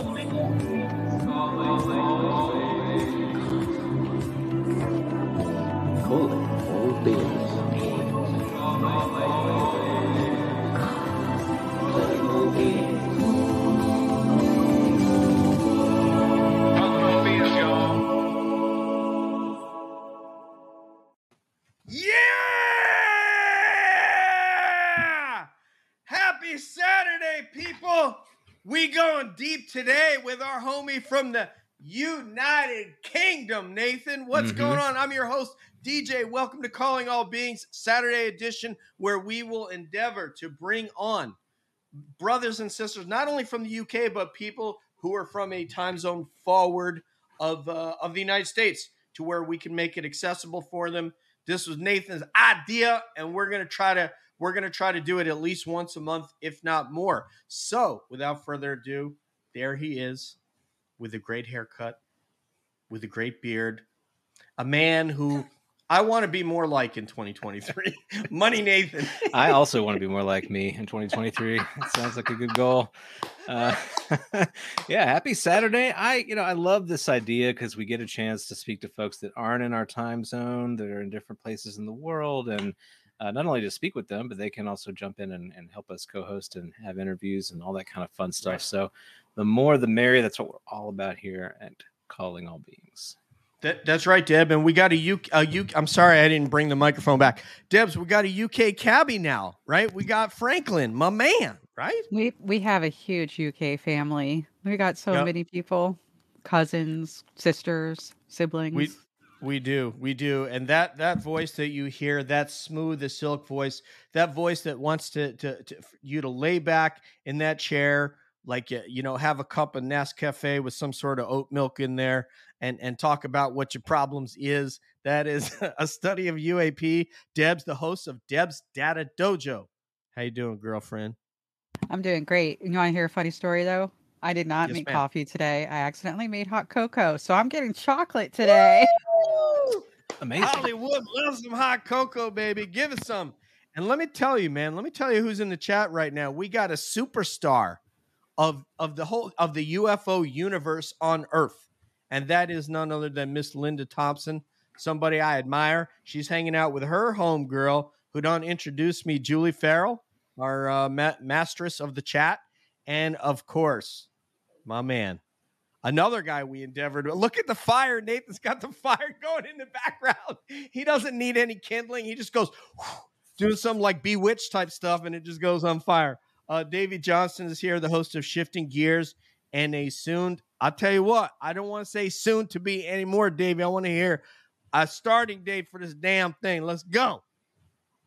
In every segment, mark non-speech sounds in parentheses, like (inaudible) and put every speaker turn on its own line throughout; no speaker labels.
Calling
today with our homie from the United Kingdom, Nathan. What's
Mhm.
going on? I'm your host, DJ. Welcome to Calling All Beings Saturday edition, where we will endeavor to bring on brothers and sisters, not only from the UK, but people who are from a time zone forward of uh, of the United States, to where we can make it accessible for them. This was Nathan's idea, and we're gonna try to we're gonna try to do it at least once a month, if not more. So, without further ado, there he is, with a great haircut, with a great beard, a man who I want to be more like in 2023. (laughs) Money Nathan.
I also want to be more like me in 2023. It sounds like a good goal. Uh, (laughs) yeah, happy Saturday. I, you know, I love this idea because we get a chance to speak to folks that aren't in our time zone, that are in different places in the world, and uh, not only to speak with them, but they can also jump in and, and help us co-host and have interviews and all that kind of fun stuff.
Right.
So, the more the merrier. That's what we're all about here at Calling All Beings.
That, that's right, Deb. And we got a UK, a UK. I'm sorry, I didn't bring the microphone back. Debs, we got a UK cabbie now, right? We got Franklin, my man, right?
We we have a huge UK family. We got so
Yep.
many people, cousins, sisters, siblings.
We we do, we do, and that that voice that you hear, that smooth as silk voice, that voice that wants to to, to you to lay back in that chair, like you know, have a cup of Nescafe with some sort of oat milk in there, and and talk about what your problems is. That is (laughs) a study of UAP. Deb's the host of Deb's Data Dojo. How you doing, girlfriend?
I'm doing great. You want to hear a funny story though? I did not
Yes,
make
ma'am.
coffee today. I accidentally made hot cocoa, so I'm getting chocolate today.
Amazing.
Hollywood loves some hot cocoa, baby. Give us some. And let me tell you, man, let me tell you who's in the chat right now. We got a superstar of of the whole of the UFO universe on Earth. And that is none other than Miss Linda Thompson, somebody I admire. She's hanging out with her homegirl, who don't introduce me, Julie Farrell, our uh, ma- of the chat. And of course, my man, Another guy we endeavored. Look at the fire. Nathan's got the fire (laughs) going in the background. He doesn't need any kindling. He just goes doing some like bewitched type stuff, and it just goes on fire. Uh, Davey Johnson is here, the host of Shifting Gears and a soon. I'll tell you what. I don't want to say soon to be anymore, Davey. I want to hear a starting date for this damn thing. Let's go.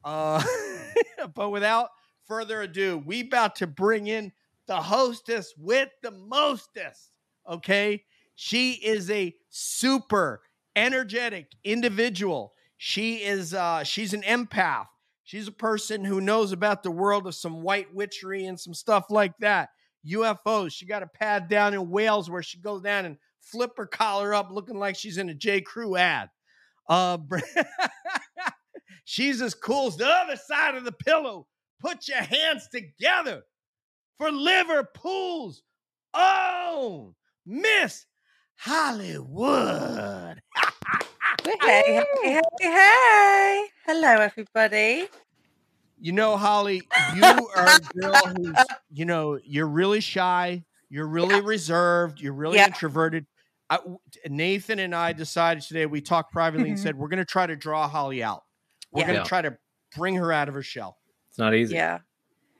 Uh, (laughs) but without further ado, we about to bring in the hostess with the mostest okay she is a super energetic individual she is uh she's an empath she's a person who knows about the world of some white witchery and some stuff like that. Ufos she got a pad down in wales where she goes down and flip her collar up looking like she's in a j. Crew ad. Uh (laughs) she's as cool as the other side of the pillow. Put your hands together for liverpool's own Miss Hollywood. (laughs)
Hey, hey, hey, hey. Hello, everybody.
You know, Holly, you are a girl who's, (laughs) you know, you're really shy, you're really reserved, you're really
Yeah.
introverted. I, Nathan and I decided today, we talked privately and
Mhm.
said, we're going to try to draw Holly out. We're
Yeah.
going
Yeah.
to try to bring her out of her shell.
It's not easy.
Yeah.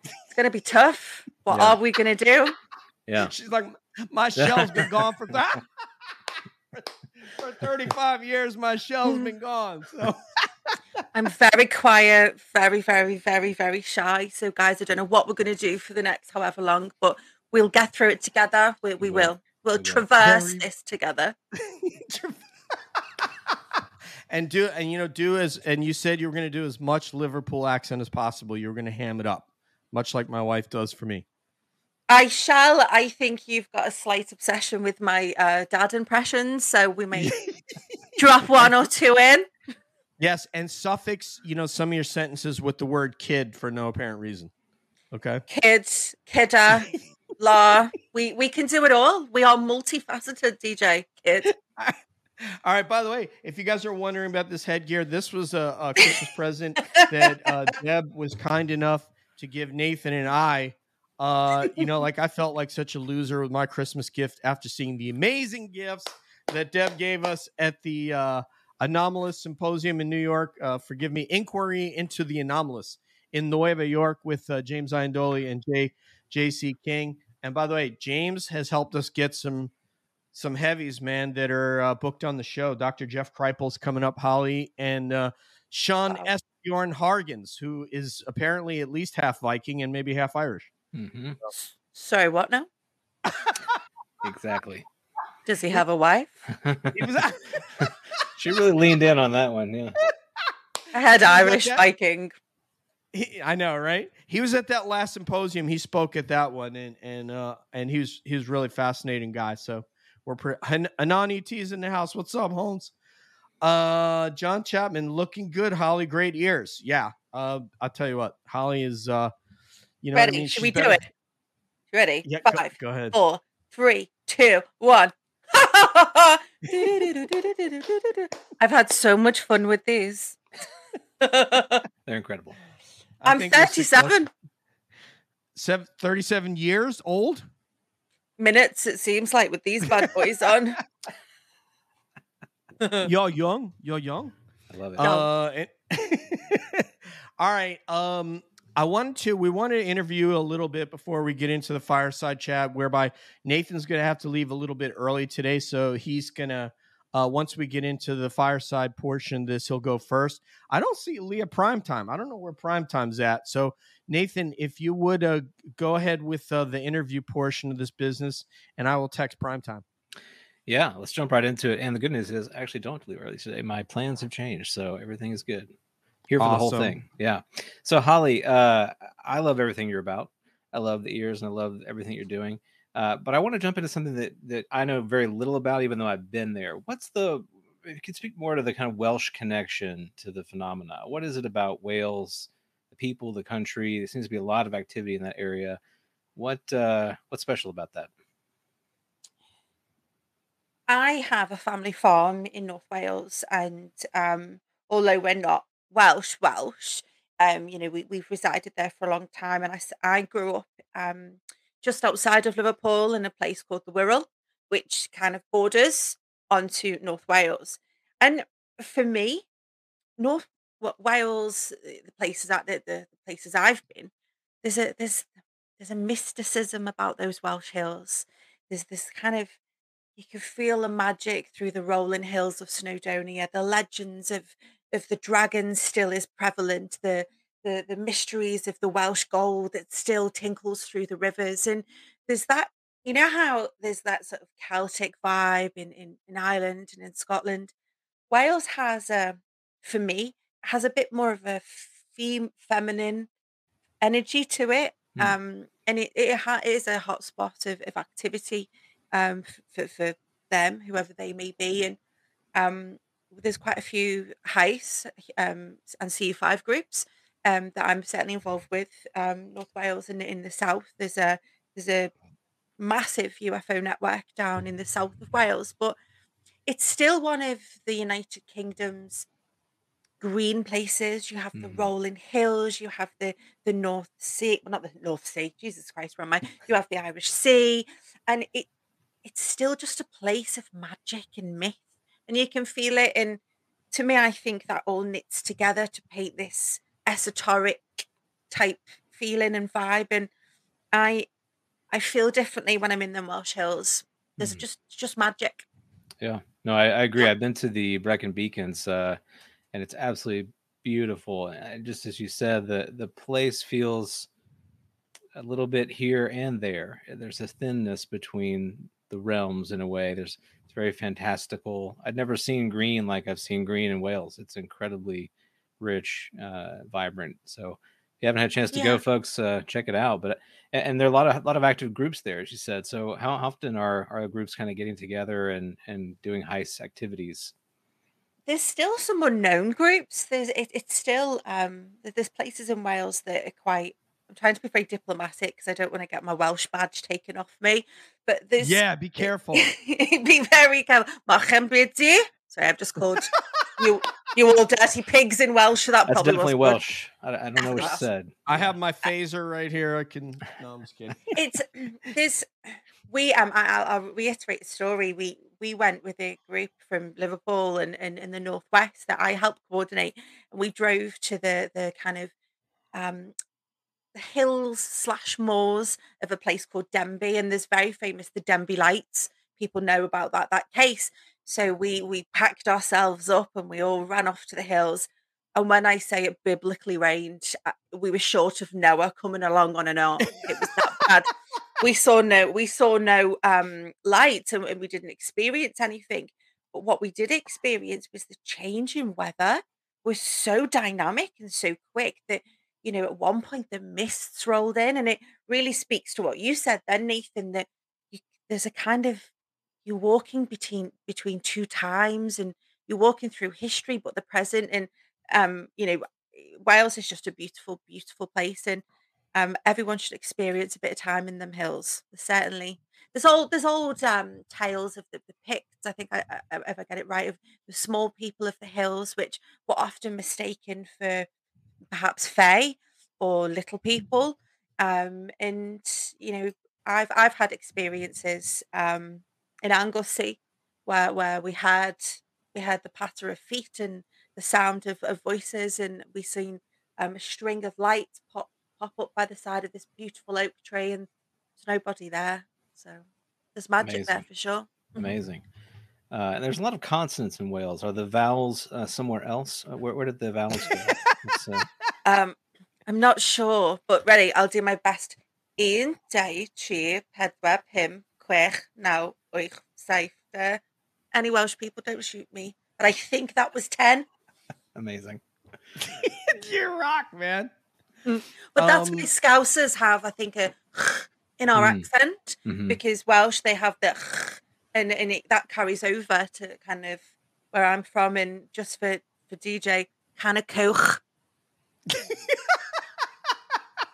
It's going to be tough. What
Yeah.
are we going to do?
Yeah.
She's like, my shell's been gone for, (laughs) (laughs) for 35 years. My shell's been gone. So. (laughs)
I'm very quiet, very, very, very, very shy. So, guys, I don't know what we're going to do for the next however long, but we'll get through it together. We, we
We will.
will. We'll
We will.
traverse
Very-
this together. (laughs)
and do and you know do as and you said you were going to do as much Liverpool accent as possible. You were going to ham it up, much like my wife does for me.
I shall. I think you've got a slight obsession with my uh, dad impressions, so we may drop (laughs) one or two in.
yes, and suffix you know some of your sentences with the word "kid" for no apparent reason. Okay.
kids, kidder, law. We we can do it all. We are multifaceted, DJ kid. (laughs)
All right. By the way, if you guys are wondering about this headgear, this was a, a Christmas present (laughs) that uh, Deb was kind enough to give Nathan and I. Uh, you know, (laughs) like I felt like such a loser with my Christmas gift after seeing the amazing gifts that Deb gave us at the uh, Anomalous Symposium in New York. Uh, forgive me, Inquiry into the Anomalous in Nueva York with uh, James Iandoli and J. J.C. King. And by the way, James has helped us get some some heavies, man, that are uh, booked on the show. Dr. Jeff Kripal's coming up, Holly, and uh, Sean
Wow.
S. Bjorn Hargens, who is apparently at least half Viking and maybe half Irish.
Hmm
Sorry, what now?
Exactly.
Does he have a wife?
He was
she really leaned in on that one. Yeah.
I had Irish
that?
Viking.
He, I know, right? He was at that last symposium. He spoke at that one, and and uh, and he was he was really fascinating guy. So we're pretty. Han- Anon ET's in the house. What's up, Holmes? Uh, John Chapman looking good. Holly, great ears. Yeah. Uh, I'll tell you what, Holly is. Uh, you know, what I
Ready?
mean?
Should
She's
we do it? Ready?
Yeah,
Five,
go ahead.
four, three, two, one. (laughs) I've had so much fun with these. (laughs)
They're incredible.
I
I'm
think we're success-
37
sev- 37 years old.
minutes, it seems like, with these bad boys on. (laughs)
You're young. You're young.
I love it.
Uh, and- all right. Um, I wanted to. We wanted to interview a little bit before we get into the fireside chat, whereby Nathan's going to have to leave a little bit early today, so he's gonna. Uh, once we get into the fireside portion this, he'll go first. I don't see Leah Primetime. I don't know where Primetime's at. So, Nathan, if you would uh, go ahead with uh, the interview portion of this business, and I will text Primetime.
Yeah, let's jump right into it. And the good news is, I actually don't leave early today. My plans have changed, so everything is good. Here for the whole thing. Yeah. So Holly, uh, I love everything you're about. I love the ears and I love everything you're doing. Uh, but I want to jump into something that that I know very little about, even though I've been there. What's the? If you could speak more to the kind of Welsh connection to the phenomena. What is it about Wales, the people, the country? There seems to be a lot of activity in that area. What uh, what's special about that?
I have a family farm in North Wales, and um, although we're not Welsh, Welsh, um, you know, we, we've resided there for a long time. And I, I grew up um, just outside of Liverpool in a place called the Wirral, which kind of borders onto North Wales. And for me, North Wales, uh, the places that the the places I've been, there's a there's there's a mysticism about those Welsh hills. There's this kind of you can feel the magic through the rolling hills of Snowdonia. The legends of of the dragons still is prevalent. The the the mysteries of the Welsh gold that still tinkles through the rivers. And there's that, you know how there's that sort of Celtic vibe in in, in Ireland and in Scotland. Wales has a, for me, has a bit more of a fem- feminine energy to it.
Hmm.
Um, and it, it, ha- it is a hotspot of, of activity um, for, for them, whoever they may be. And um, there's quite a few HICE um, and CE5 groups um, that I'm certainly involved with. Um, North Wales and in the south, there's a there's a massive UFO network down in the south of Wales, but it's still one of the United Kingdom's green places. You have the
Mhm.
rolling hills, you have the the North Sea, well, not the North Sea, Jesus Christ, where am I? You have the Irish Sea, and it it's still just a place of magic and myth, and you can feel it. And to me, I think that all knits together to paint this esoteric type feeling and vibe. And I I feel differently when I'm in the Welsh Hills. There's
Mhm.
just just magic.
Yeah, no, I, I agree. I've been to the Brecon Beacons, uh, and it's absolutely beautiful. And just as you said, the the place feels a little bit here and there. There's a thinness between the realms in a way. There's it's very fantastical. I'd never seen green like I've seen green in Wales. It's incredibly rich, uh, vibrant. So if you haven't had a chance to
Yeah.
go, folks, uh, check it out. But and, there are a lot of lot of active groups there, as you said. So how often are are groups kind of getting together and and doing HICE activities?
there's still some unknown groups. There's it, it's still um there's places in Wales that are quite I'm trying to be very diplomatic because I don't want to get my Welsh badge taken off me. But this,
Yeah, be careful. (laughs)
be very careful. Sorry, I've just called you (laughs) you all dirty pigs in Welsh. That
That's
probably
definitely. Welsh. I, I don't know what you (laughs) said.
I have my phaser right here. I can. No, I'm just kidding.
it's (clears throat) this we um I, I'll, I'll reiterate the story we we went with a group from liverpool and and in the northwest that i helped coordinate and we drove to the the kind of um the hills slash moors of a place called Denbigh and there's very famous the Denbigh lights people know about that that case so we we packed ourselves up and we all ran off to the hills and when I say it biblically rained, uh, we were short of Noah coming along on an ark. It was that bad. We (laughs) saw no, we saw no um, light, and, and we didn't experience anything. But what we did experience was the change in weather was so dynamic and so quick that you know at one point the mists rolled in, and it really speaks to what you said then, Nathan. That you, there's a kind of you're walking between between two times, and you're walking through history, but the present, and um, you know, Wales is just a beautiful, beautiful place, and um, everyone should experience a bit of time in them hills. Certainly, there's old there's old um, tales of the, the Picts. I think I, I, if I get it right, of the small people of the hills, which were often mistaken for perhaps Fae or little people. Um, and you know, I've I've had experiences um, in Anglesey where where we had we had the patter of feet and the sound of, of voices, and we seen um, a string of lights pop pop up by the side of this beautiful oak tree, and there's nobody there. So there's magic there for sure. Mhm.
Amazing. Uh, and there's a lot of consonants in Wales. Are the vowels uh, somewhere else? Uh, where, where did the vowels go? Uh, (laughs)
Um, I'm not sure, but ready. I'll do my best. Un, dau, tri, pedwar, pum, chwech, naw, wyth, saith. uh, Any Welsh people don't shoot me, but I think that was ten. (laughs)
amazing. (laughs)
you rock, man.
But that's
Um,
why Scousers have, I think, a in our
Mm.
accent
Mhm.
because Welsh they have the and and it, that carries over to kind of where I'm from, and just for for DJ, kind of coch.
I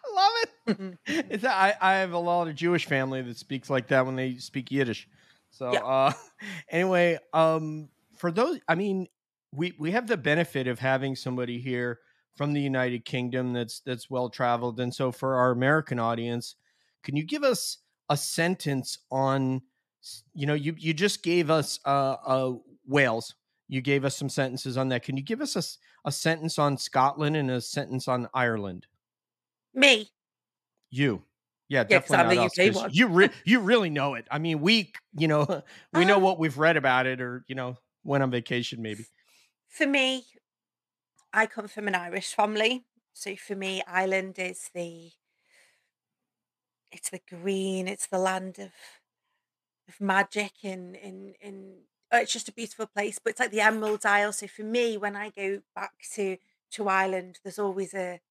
(laughs) love it. It's I, I have a lot of Jewish family that speaks like that when they speak Yiddish. So
Yeah.
uh (laughs) anyway, um for those I mean we we have the benefit of having somebody here from the United Kingdom that's that's well traveled and so for our American audience, can you give us a sentence on you know you you just gave us uh uh Wales. You gave us some sentences on that. Can you give us a, a sentence on Scotland and a sentence on Ireland?
Me,
You. Yeah,
'cause
definitely not
the
us,
one.
You re- (laughs) you really know it. I mean, we you know (laughs) we know
Um,
what we've read about it, or you know went on vacation maybe.
for me, I come from an Irish family, so for me, Ireland is the it's the green, it's the land of magic and and and oh, it's just a beautiful place. But it's like the Emerald Isle. So for me, when I go back to to Ireland, there's always a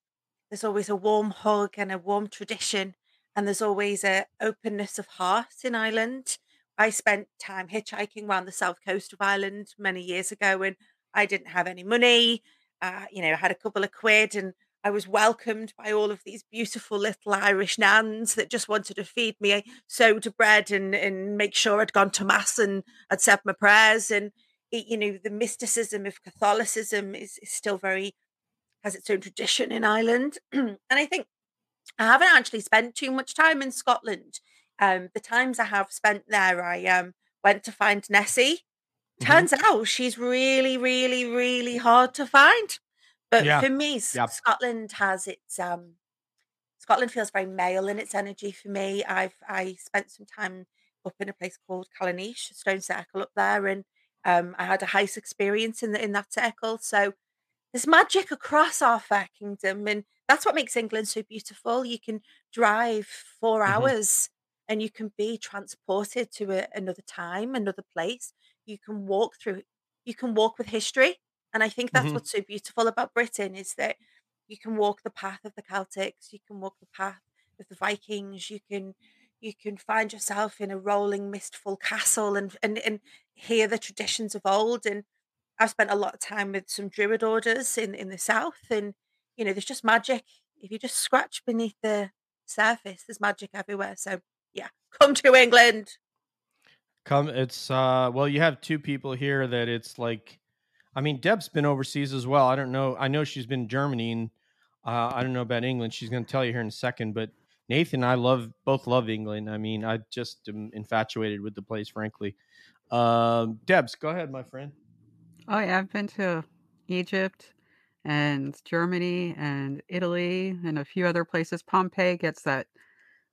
there's always a warm hug and a warm tradition, and there's always a openness of heart in Ireland. I spent time hitchhiking around the south coast of Ireland many years ago, and I didn't have any money. Uh, you know, I had a couple of quid, and I was welcomed by all of these beautiful little Irish nans that just wanted to feed me soda bread and and make sure I'd gone to mass and I'd said my prayers. And it, you know, the mysticism of Catholicism is, is still very has its own tradition in Ireland, (clears throat) and I think I haven't actually spent too much time in Scotland. Um, the times I have spent there, I um went to find Nessie.
Mhm.
Turns out she's really, really, really hard to find. But
Yeah.
for me. Scotland has its um Scotland feels very male in its energy for me. I've I spent some time up in a place called Callanish, Stone Circle up there, and um I had a house experience in the in that circle. So there's magic across our fair kingdom, and that's what makes England so beautiful. You can drive 4
Mhm.
hours and you can be transported to a, another time, another place. You can walk through, you can walk with history. And I think that's
Mhm.
what's so beautiful about Britain is that you can walk the path of the Celtics, you can walk the path of the Vikings, you can you can find yourself in a rolling mistful castle and and, and hear the traditions of old and I've spent a lot of time with some druid orders in in the south, and you know, there's just magic if you just scratch beneath the surface, there's magic everywhere. So yeah, (laughs) come to England.
Come, it's uh, well, you have two people here that it's like, I mean, Deb's been overseas as well. I don't know. I know she's been Germany, and uh, I don't know about England. She's going to tell you here in a second. But Nathan, I love both love England. I mean, I just am infatuated with the place, frankly. Um, Debs, go ahead, my friend.
Oh yeah, I've been to Egypt and Germany and Italy and a few other places. Pompeii gets that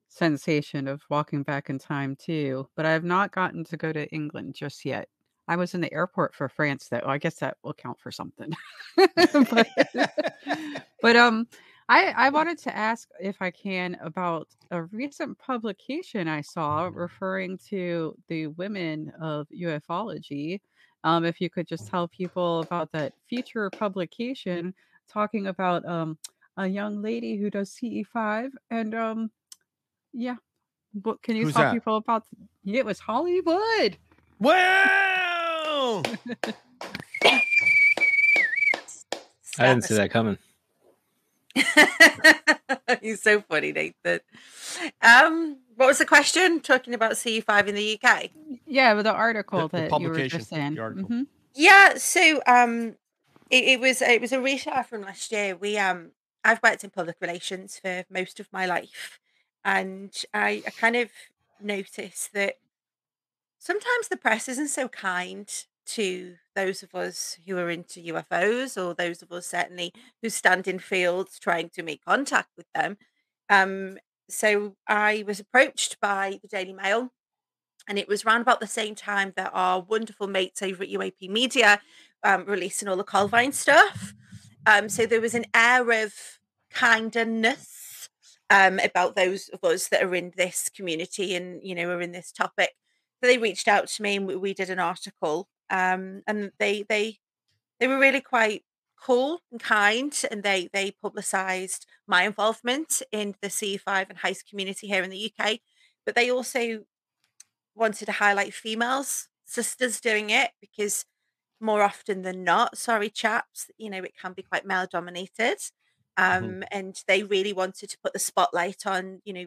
sensation of walking back in time too, but I have not gotten to go to England just yet. I was in the airport for France though. I guess that will count for something. (laughs) but, (laughs) but um I I wanted to ask if I can about a recent publication I saw referring to the women of ufology. Um, if you could just tell people about that future publication talking about um a young lady who does CE5 and um yeah. What can you
Who's
tell
that?
people about it was Hollywood.
Wow!
I didn't see that coming. (laughs)
He's so funny, Nathan. Um, what was the question? Talking about CE5 in the UK.
Yeah, with the article
the
that you were
publication,
just saying.
the article.
Mhm.
Yeah, so um, it, it was it was a reshare from last year. We um, I've worked in public relations for most of my life, and I, I kind of noticed that sometimes the press isn't so kind to those of us who are into UFOs, or those of us certainly who stand in fields trying to make contact with them. Um, so I was approached by the Daily Mail and it was around about the same time that our wonderful mates over at UAP Media um, releasing all the Calvine stuff. Um, so there was an air of kindness um, about those of us that are in this community and you know are in this topic. So they reached out to me and we, we did an article, um, and they they they were really quite cool and kind, and they they publicised my involvement in the CE5 and HICE community here in the UK. But they also wanted to highlight females, sisters doing it because more often than not, sorry chaps, you know, it can be quite male dominated. Um, and they really wanted to put the spotlight on, you know,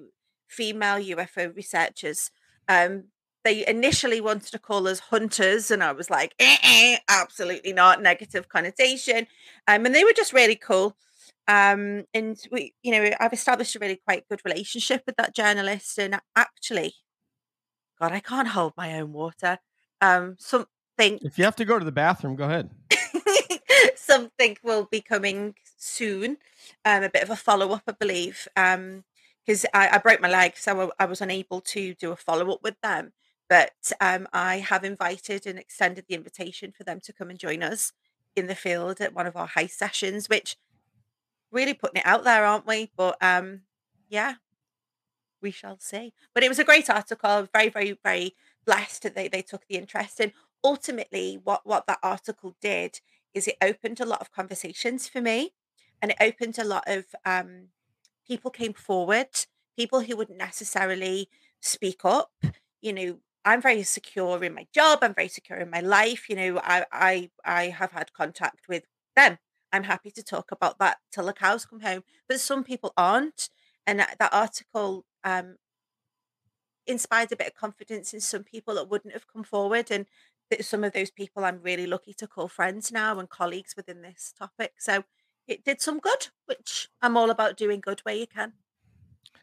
female UFO researchers. Um, they initially wanted to call us hunters, and I was like, eh, eh, absolutely not, negative connotation. Um, and they were just really cool. Um, and we, you know, I've established a really quite good relationship with that journalist, and actually, God, I can't hold my own water. Um, something
If you have to go to the bathroom, go ahead. (laughs)
something will be coming soon. Um, a bit of a follow up, I believe. Um, because I, I broke my leg, so I, I was unable to do a follow up with them. But um, I have invited and extended the invitation for them to come and join us in the field at one of our HICE sessions, which really putting it out there, aren't we? But um, yeah, we shall see. But it was a great article. Very, very, very blessed that they, they took the interest in. Ultimately, what, what that article did is it opened a lot of conversations for me and it opened a lot of um, people came forward, people who wouldn't necessarily speak up. You know, I'm very secure in my job, I'm very secure in my life. You know, I I I have had contact with them. I'm happy to talk about that till the cows come home. But some people aren't. And that, that article um inspired a bit of confidence in some people that wouldn't have come forward. And some of those people I'm really lucky to call friends now and colleagues within this topic. So it did some good, which I'm all about doing good where you can.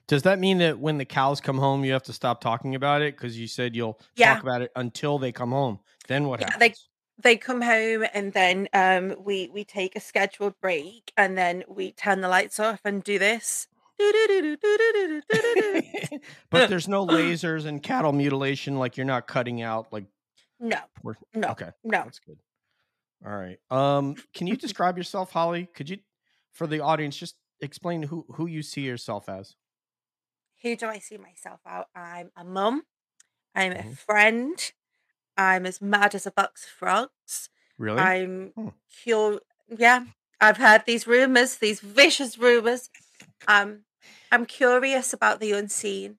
Does that mean that when the cows come home, you have to stop talking about it because you said you'll
Yeah.
talk about it until they come home? Then what
Yeah,
happens?
they- They come home and then um, we we take a scheduled break and then we turn the lights off and do this. (laughs)
but there's no (laughs) lasers and cattle mutilation. Like you're not cutting out like.
No,
por-
no,
Okay,
no.
that's good. All right. Um, can you (laughs) describe yourself, Holly? Could you, for the audience, just explain who who you see yourself as?
Who do I see myself out? I'm a mum. I'm a
Mhm.
friend. I'm as mad as a box of frogs.
Really?
I'm
Hmm.
cur. Yeah, I've heard these rumors, these vicious rumors. Um, I'm curious about the unseen.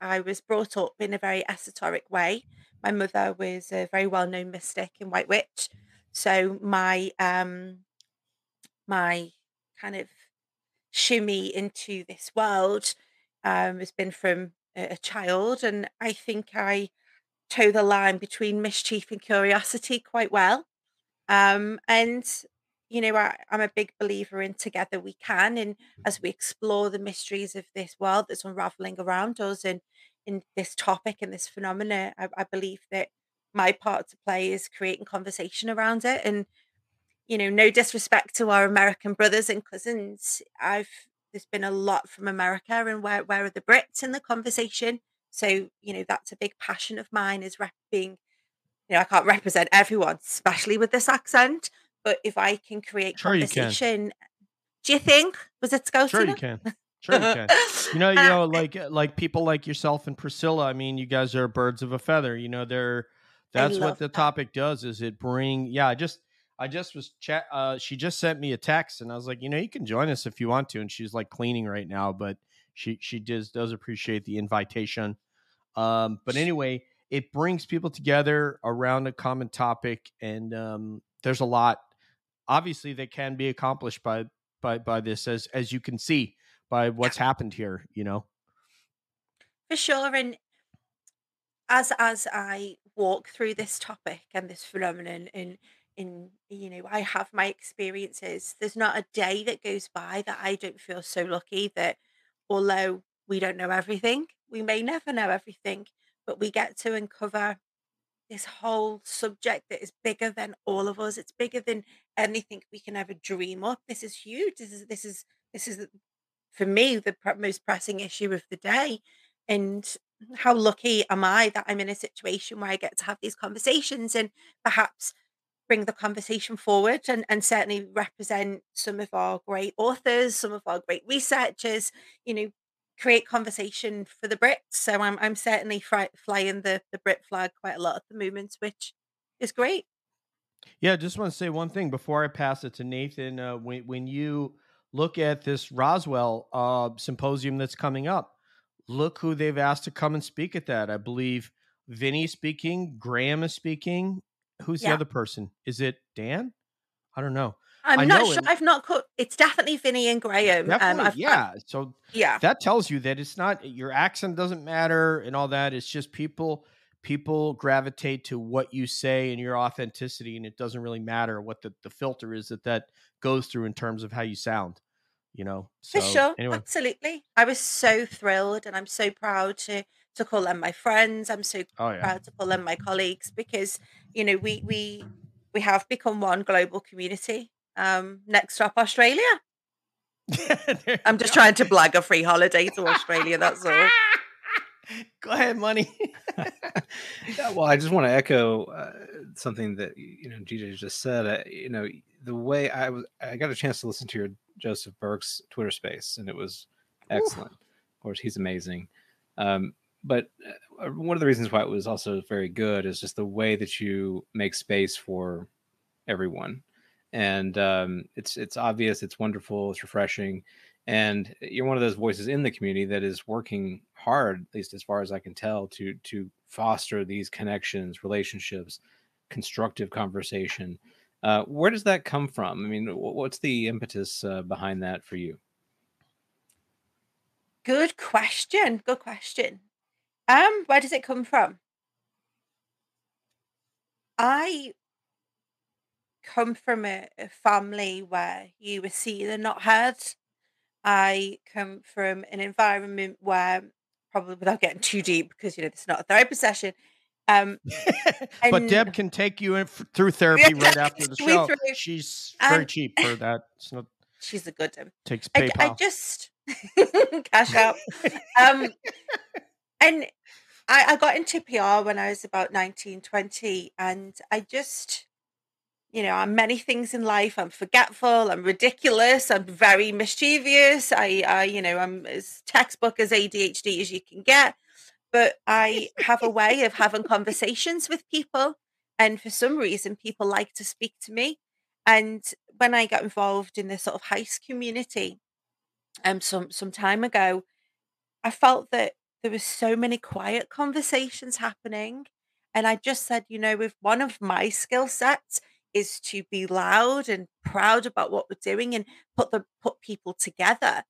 I was brought up in a very esoteric way. My mother was a very well-known mystic and white witch, so my um, my kind of shimmy into this world um, has been from a, child, and I think I toe the line between mischief and curiosity quite well. Um, and you know, I, I'm a big believer in together we can, and as we explore the mysteries of this world that's unraveling around us, and in this topic and this phenomena, I, I believe that my part to play is creating conversation around it. And you know, no disrespect to our American brothers and cousins, I've there's been a lot from America, and where where are the Brits in the conversation? So you know, that's a big passion of mine is rep- being you know, I can't represent everyone, especially with this accent, but if I can create
Sure you can.
do you think was it
Sure you can. Sure you can. You know, you (laughs) know, like uh, like people like yourself and Priscilla. I mean, you guys are birds of a feather. You know, they're that's what the
that.
topic does. Is it bring? Yeah, just I just was chat. Uh, she just sent me a text, and I was like, you know, you can join us if you want to. And she's like cleaning right now, but she she just does appreciate the invitation. Um, but anyway, it brings people together around a common topic, and um, there's a lot obviously that can be accomplished by by by this, as as you can see by what's (laughs) happened here. You know.
For sure. And as as I walk through this topic and this phenomenon and in you know, I have my experiences. There's not a day that goes by that I don't feel so lucky that although we don't know everything, we may never know everything, but we get to uncover this whole subject that is bigger than all of us. It's bigger than anything we can ever dream up. This is huge. This is this is this is for me the most pressing issue of the day. And how lucky am I that I'm in a situation where I get to have these conversations and perhaps bring the conversation forward and, and certainly represent some of our great authors, some of our great researchers, you know, create conversation for the Brits. So I'm I'm certainly flying the the Brit flag quite a lot at the moment, which is great.
Yeah, I just want to say one thing before I pass it to Nathan. Uh, when when you look at this Roswell uh, symposium that's coming up, look who they've asked to come and speak at that. I believe Vinny's speaking, Graham is speaking. Who's the other person? Is it Dan? I don't know.
I'm
I
not sure.
it-
I've not cut. It's definitely Vinny and Graham. Um,
Definitely,
I've,
yeah. So
yeah.
that tells you that it's not your accent doesn't matter and all that. It's just people people gravitate to what you say and your authenticity, and it doesn't really matter what the, the filter is that that goes through in terms of how you sound. You know. So
For sure,
anyway,
absolutely. I was so thrilled, and I'm so proud to to call them my friends. I'm so
oh yeah.
proud to call them my colleagues because you know we we we have become one global community. Um, next stop, Australia. (laughs) I'm just
go.
trying to blag a free holiday to Australia. That's all. (laughs)
Go ahead, money.
Yeah, (laughs) well, I just want to echo uh, something that you know DJ just said. Uh, you know, the way I was, I got a chance to listen to your Joseph Burkes' Twitter space, and it was excellent. Of course, he's amazing. Um, but uh, one of the reasons why it was also very good is just the way that you make space for everyone, and um, it's it's obvious, it's wonderful, it's refreshing, and you're one of those voices in the community that is working hard, at least as far as I can tell, to to foster these connections, relationships, constructive conversation. Uh, where does that come from? I mean, wh- what's the impetus uh, behind that for you?
Good question. Good question. Um, where does it come from? I come from a, a family where you were seen and not heard. I come from an environment where, probably without getting too deep, because you know this is not a therapy session. Um, (laughs)
but Deb can take you in f- through (laughs) therapy right after the show.
through-
She's very
Um,
cheap for (laughs) that. It's not
she's a good one.
takes
I,
PayPal.
I just cash out. Um, and I, I got into PR when I was about 19, 20, and I just, you know, I'm many things in life. I'm forgetful. I'm ridiculous. I'm very mischievous. I, I, you know, I'm as textbook as ADHD as you can get. But I have a way of having conversations with people, and for some reason, people like to speak to me. And when I got involved in the sort of HICE community, um, some some time ago, I felt that there was so many quiet conversations happening. And I just said, you know, with one of my skill sets is to be loud and proud about what we're doing and put the put people together.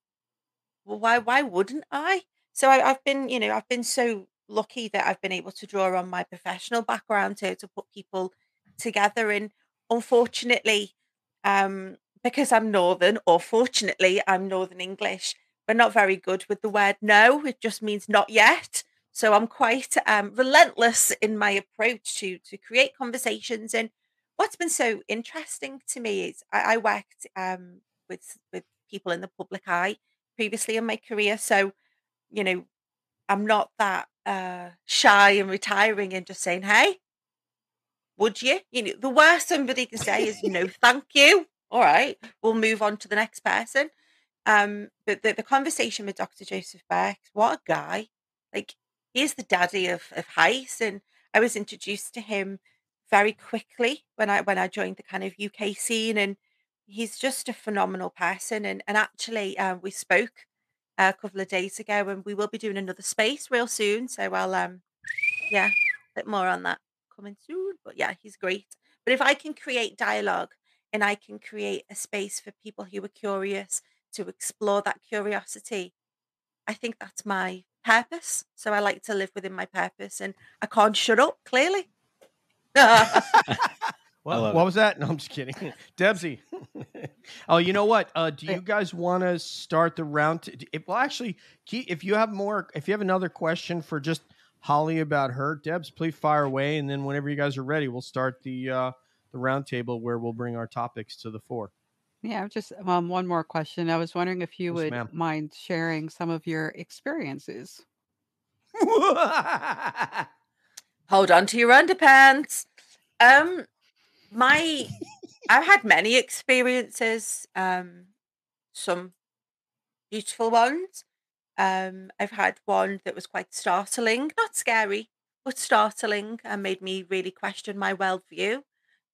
Well, why why wouldn't I? So I, I've been, you know, I've been so lucky that I've been able to draw on my professional background to to put people together. And unfortunately, um, because I'm Northern, or fortunately, I'm Northern English, we're not very good with the word no. It just means not yet. So I'm quite um, relentless in my approach to to create conversations. And what's been so interesting to me is I, I worked um, with with people in the public eye previously in my career. So you know, I'm not that uh, shy and retiring and just saying, "Hey, would you?" You know, the worst somebody can say is, "No, thank you." All right, we'll move on to the next person. Um, but the, the conversation with Dr. Joseph Beck, what a guy! Like he's the daddy of of and I was introduced to him very quickly when I when I joined the kind of UK scene, and he's just a phenomenal person. And and actually, um, we spoke a couple of days ago, and we will be doing another space real soon. So I'll um, yeah, a bit more on that coming soon. But yeah, he's great. But if I can create dialogue and I can create a space for people who are curious to explore that curiosity, I think that's my purpose. So I like to live within my purpose and I can't shut up, clearly. (laughs)
What, what
it.
was that? No, I'm just kidding. (laughs) Debsy. (laughs) oh, you know what? Uh, do you guys want to start the round? T- if, well, actually, if you have more, if you have another question for just Holly about her, Debs, please fire away, and then whenever you guys are ready, we'll start the uh, the round table where we'll bring our topics to the fore.
Yeah, just um, one more question. I was wondering if you
Yes,
would
ma'am.
mind sharing some of your experiences. (laughs)
Hold on to your underpants. Um, my I've had many experiences, um, some beautiful ones. Um, I've had one that was quite startling, not scary, but startling and made me really question my worldview.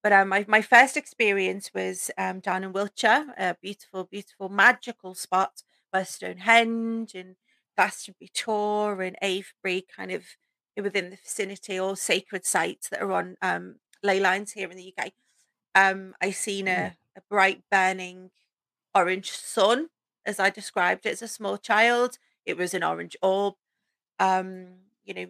But um, my, my first experience was um, down in Wiltshire, a beautiful, beautiful, magical spot where Stonehenge and Glastonbury Tor and Avebury kind of within the vicinity, all sacred sites that are on um, ley lines here in the UK. Um, I seen a, a bright burning orange sun, as I described it as a small child. It was an orange orb. Um, you know,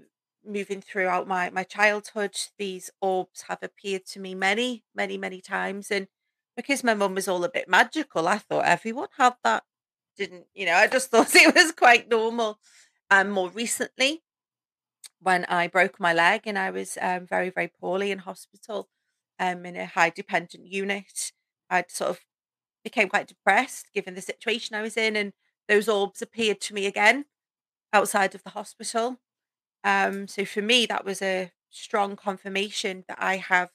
moving throughout my my childhood, these orbs have appeared to me many, many, many times. And because my mum was all a bit magical, I thought everyone had that. Didn't you know? I just (laughs) thought it was quite normal. And more recently, when I broke my leg and I was um, very, very poorly in hospital, um, in a high dependent unit, I sort of became quite depressed given the situation I was in, and those orbs appeared to me again outside of the hospital. Um, so for me, that was a strong confirmation that I have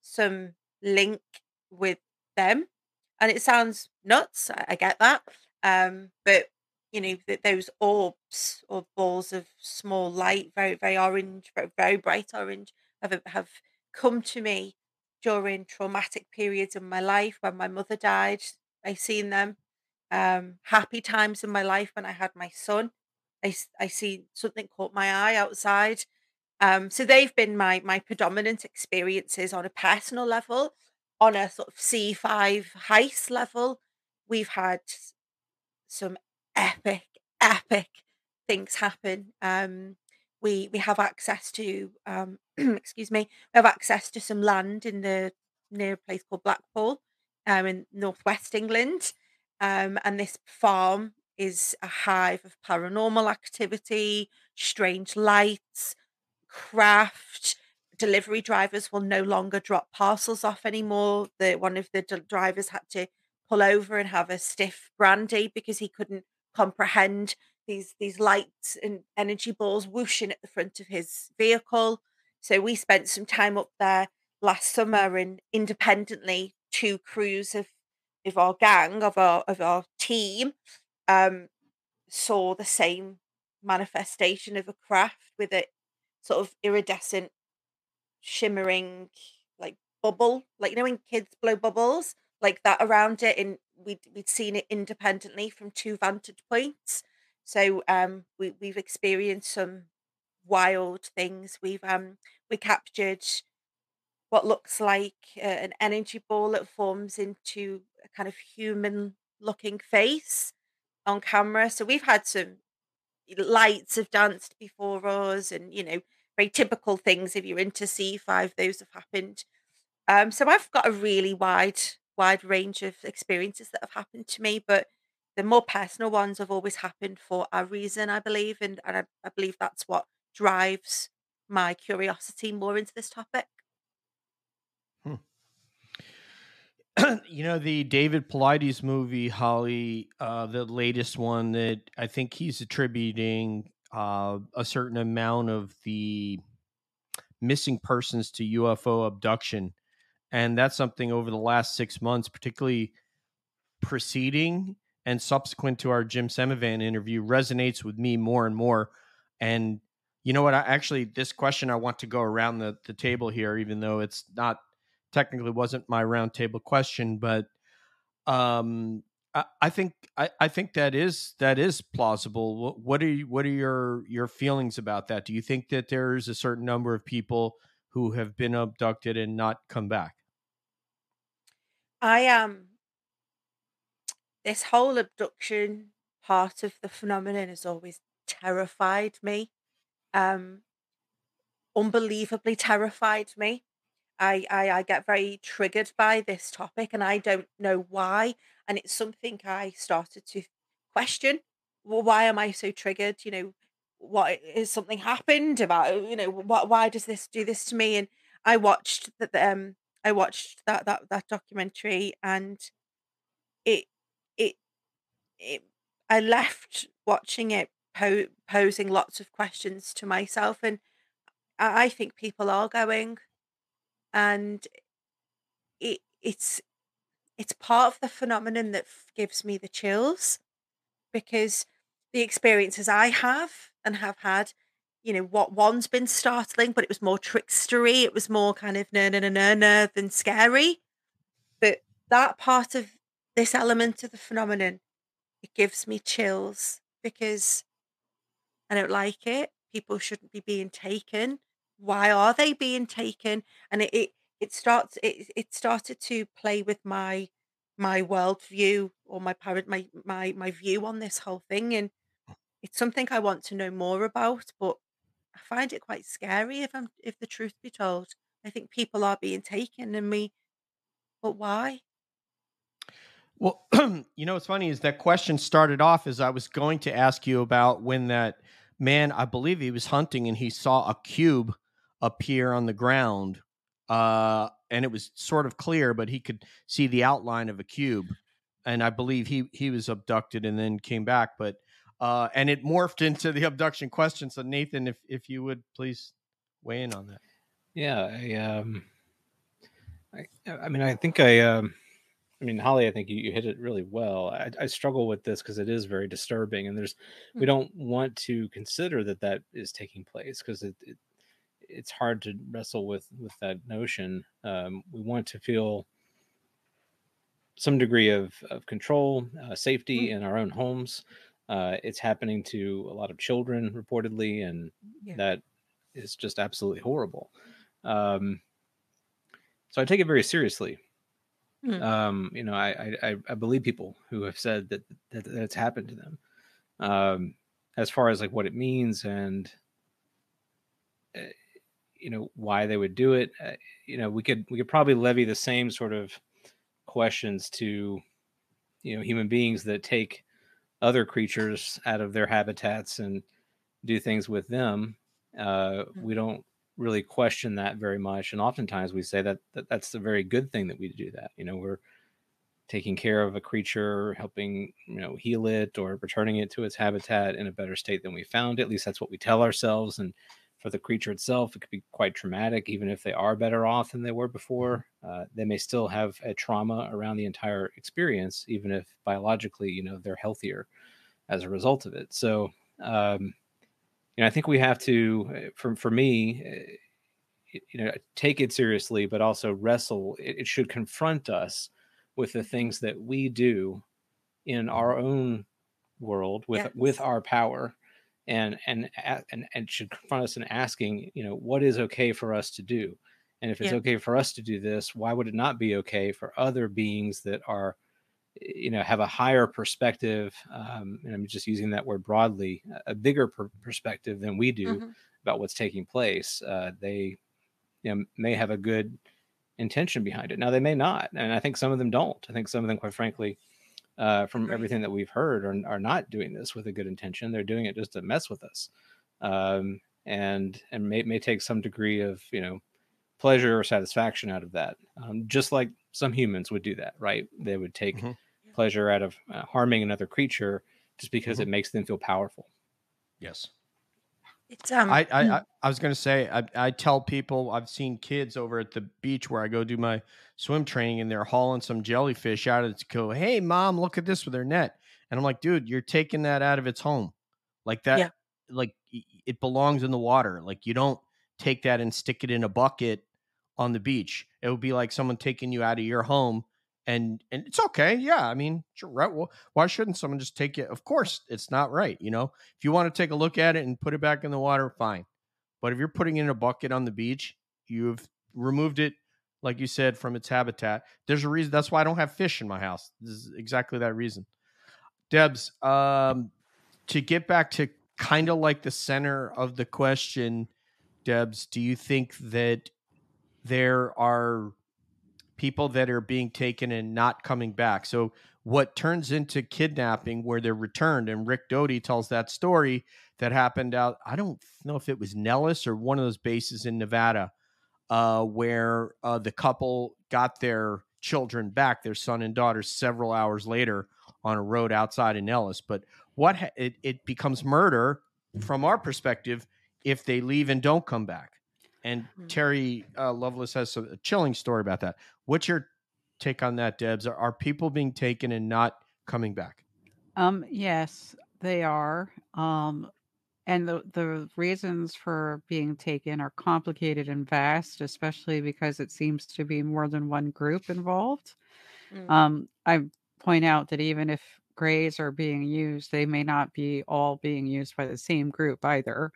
some link with them. And it sounds nuts, I, I get that. Um, but you know, that those orbs or balls of small light, very, very orange, very, very bright orange, have have come to me during traumatic periods in my life when my mother died. I've seen them. Um, happy times in my life when I had my son. I, see something caught my eye outside. Um, so they've been my my predominant experiences on a personal level, on a sort of CE5 HICE level. We've had some epic, epic things happen. Um, we we have access to um, (clears throat) excuse me, we have access to some land in the near place called Blackpool, um, in northwest England, um, and this farm is a hive of paranormal activity, strange lights, craft. Delivery drivers will no longer drop parcels off anymore. The one of the drivers had to pull over and have a stiff brandy because he couldn't comprehend these these lights and energy balls whooshing at the front of his vehicle. So we spent some time up there last summer and independently two crews of of our gang of our of our team um saw the same manifestation of a craft with a sort of iridescent shimmering like bubble like you know when kids blow bubbles like that around it and we'd we'd seen it independently from two vantage points. So um we we've experienced some wild things. We've um we captured what looks like uh, an energy ball that forms into a kind of human looking face on camera. So we've had some lights have danced before us and you know very typical things if you're into CE5 those have happened um so i've got a really wide wide range of experiences that have happened to me but the more personal ones have always happened for a reason i believe and, and I, I believe that's what drives my curiosity more into this topic (clears throat)
you know the David Paulides movie, Holly, uh, the latest one that I think he's attributing uh, a certain amount of the missing persons to UFO abduction, and that's something over the last six months, particularly preceding and subsequent to our Jim Semivan interview, resonates with me more and more. And you know what? I actually this question I want to go around the the table here, even though it's not technically wasn't my roundtable question, but um, I, I think I, I think that is that is plausible. What, what are you, what are your your feelings about that? Do you think that there's a certain number of people who have been abducted and not come back?
I um this whole abduction part of the phenomenon has always terrified me. Um unbelievably terrified me. I, I I get very triggered by this topic and I don't know why. And it's something I started to question. Well, why am I so triggered? You know, what is something happened about, you know, what why does this do this to me? And I watched that um I watched that that that documentary and it it it I left watching it po- posing lots of questions to myself and I, I think people are going and it it's it's part of the phenomenon that gives me the chills because the experiences I have and have had, you know, what one's been startling, but it was more trickstery. It was more kind of no, no, no, no, no than scary. But that part of this element of the phenomenon, it gives me chills because I don't like it. People shouldn't be being taken. Why are they being taken? And it it, it starts it it started to play with my my worldview or my parent my my my view on this whole thing and mm. it's something I want to know more about, but I find it quite scary if I'm if the truth be told. I think people are being taken and me but why?
Well, (clears throat) you know what's funny is that question started off as I was going to ask you about when that man, I believe he was hunting and he saw a cube appear on the ground. Uh, and it was sort of clear, but he could see the outline of a cube. And I believe he he was abducted and then came back. But uh, and it morphed (laughs) into the abduction question. So Nathan, if if you would please weigh in on that.
Yeah, I, um, I, I mean, I think I, um, I mean, Holly, I think you, you hit it really well. I, I struggle with this because it is very disturbing, and there's we
Mm.
don't want to consider that that is taking place because it, it it's hard to wrestle with with that notion. Um, we want to feel some degree of of control, uh, safety
Mm.
in our own homes. Uh, it's happening to a lot of children reportedly, and
Yeah.
that is just absolutely horrible. Um, so I take it very seriously.
Mm.
Um, you know, I, I I believe people who have said that that, that it's happened to them. Um, as far as like what it means and you know why they would do it, uh, you know, we could we could probably levy the same sort of questions to you know human beings that take other creatures out of their habitats and do things with them. Uh,
Mm.
we don't really question that very much, and oftentimes we say that, that that's a very good thing that we do that. You know, we're taking care of a creature, helping you know heal it, or returning it to its habitat in a better state than we found it. At least that's what we tell ourselves. And for the creature itself, it could be quite traumatic, even if they are better off than they were before. Uh, they may still have a trauma around the entire experience, even if biologically, you know, they're healthier as a result of it. So, um, you know, I think we have to, uh, for for me, uh, you know, take it seriously, but also wrestle. It, it should confront us with the things that we do in our own world with with our power and and and and should confront us in asking you know what is okay for us to do And if it's
Yeah.
okay for us to do this, why would it not be okay for other beings that are, you know, have a higher perspective? Um, and I'm just using that word broadly, a- bigger per- perspective than we do
Mhm.
about what's taking place. Uh, they, you know, may have a good intention behind it. Now they may not, and I think some of them don't. I think some of them, quite frankly, uh, from
Agreed.
everything that we've heard, are, are not doing this with a good intention. They're doing it just to mess with us, um, and and may may take some degree of you know pleasure or satisfaction out of that. Um, just like some humans would do that, right? They would take
Mhm.
pleasure out of uh, harming another creature just because
Mhm.
it makes them feel powerful.
Yes.
It's um.
I, I, I, I was going to say, I, I tell people, I've seen kids over at the beach where I go do my swim training and they're hauling some jellyfish out of the go, Hey, mom, look at this with their net. And I'm like, dude, you're taking that out of its home. Like that,
Yeah.
like it belongs in the water. Like you don't take that and stick it in a bucket on the beach. It would be like someone taking you out of your home. And and it's okay, yeah. I mean, right. Well, why shouldn't someone just take it? Of course, it's not right. You know, if you want to take a look at it and put it back in the water, fine. But if you're putting in a bucket on the beach, you've removed it, like you said, from its habitat. There's a reason. That's why I don't have fish in my house. This is exactly that reason. Debs, um, to get back to kind of like the center of the question, Debs, do you think that there are people that are being taken and not coming back? So what turns into kidnapping where they're returned and Rick Doty tells that story that happened out I don't know if it was Nellis or one of those bases in Nevada uh, where uh, the couple got their children back their son and daughter several hours later on a road outside of Nellis but what ha- it, it becomes murder from our perspective if they leave and don't come back and
Mhm.
Terry uh, Lovelace has a chilling story about that what's your take on that Debs are, are people being taken and not coming back
Um, yes, they are. Um, and the the reasons for being taken are complicated and vast, especially because it seems to be more than one group involved.
Mm.
Um, I point out that even if grays are being used, they may not be all being used by the same group either.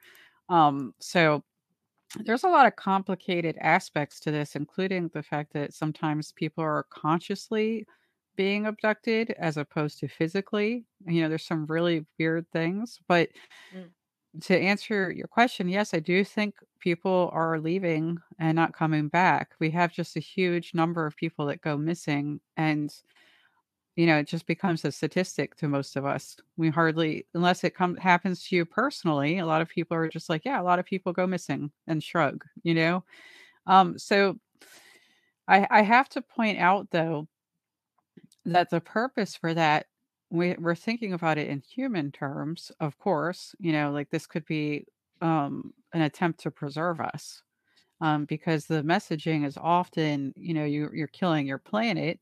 Um, so there's a lot of complicated aspects to this, including the fact that sometimes people are consciously being abducted as opposed to physically. You know, there's some really weird things. But
Mm.
to answer your question, yes, I do think people are leaving and not coming back. We have just a huge number of people that go missing. And you know, it just becomes a statistic to most of us. We hardly, unless it comes happens to you personally, a lot of people are just like, yeah, a lot of people go missing and shrug, you know. Um, so I I have to point out though that the purpose for that we, we're thinking about it in human terms, of course. You know, like this could be um, an attempt to preserve us, um, because the messaging is often, you know, you you're killing your planet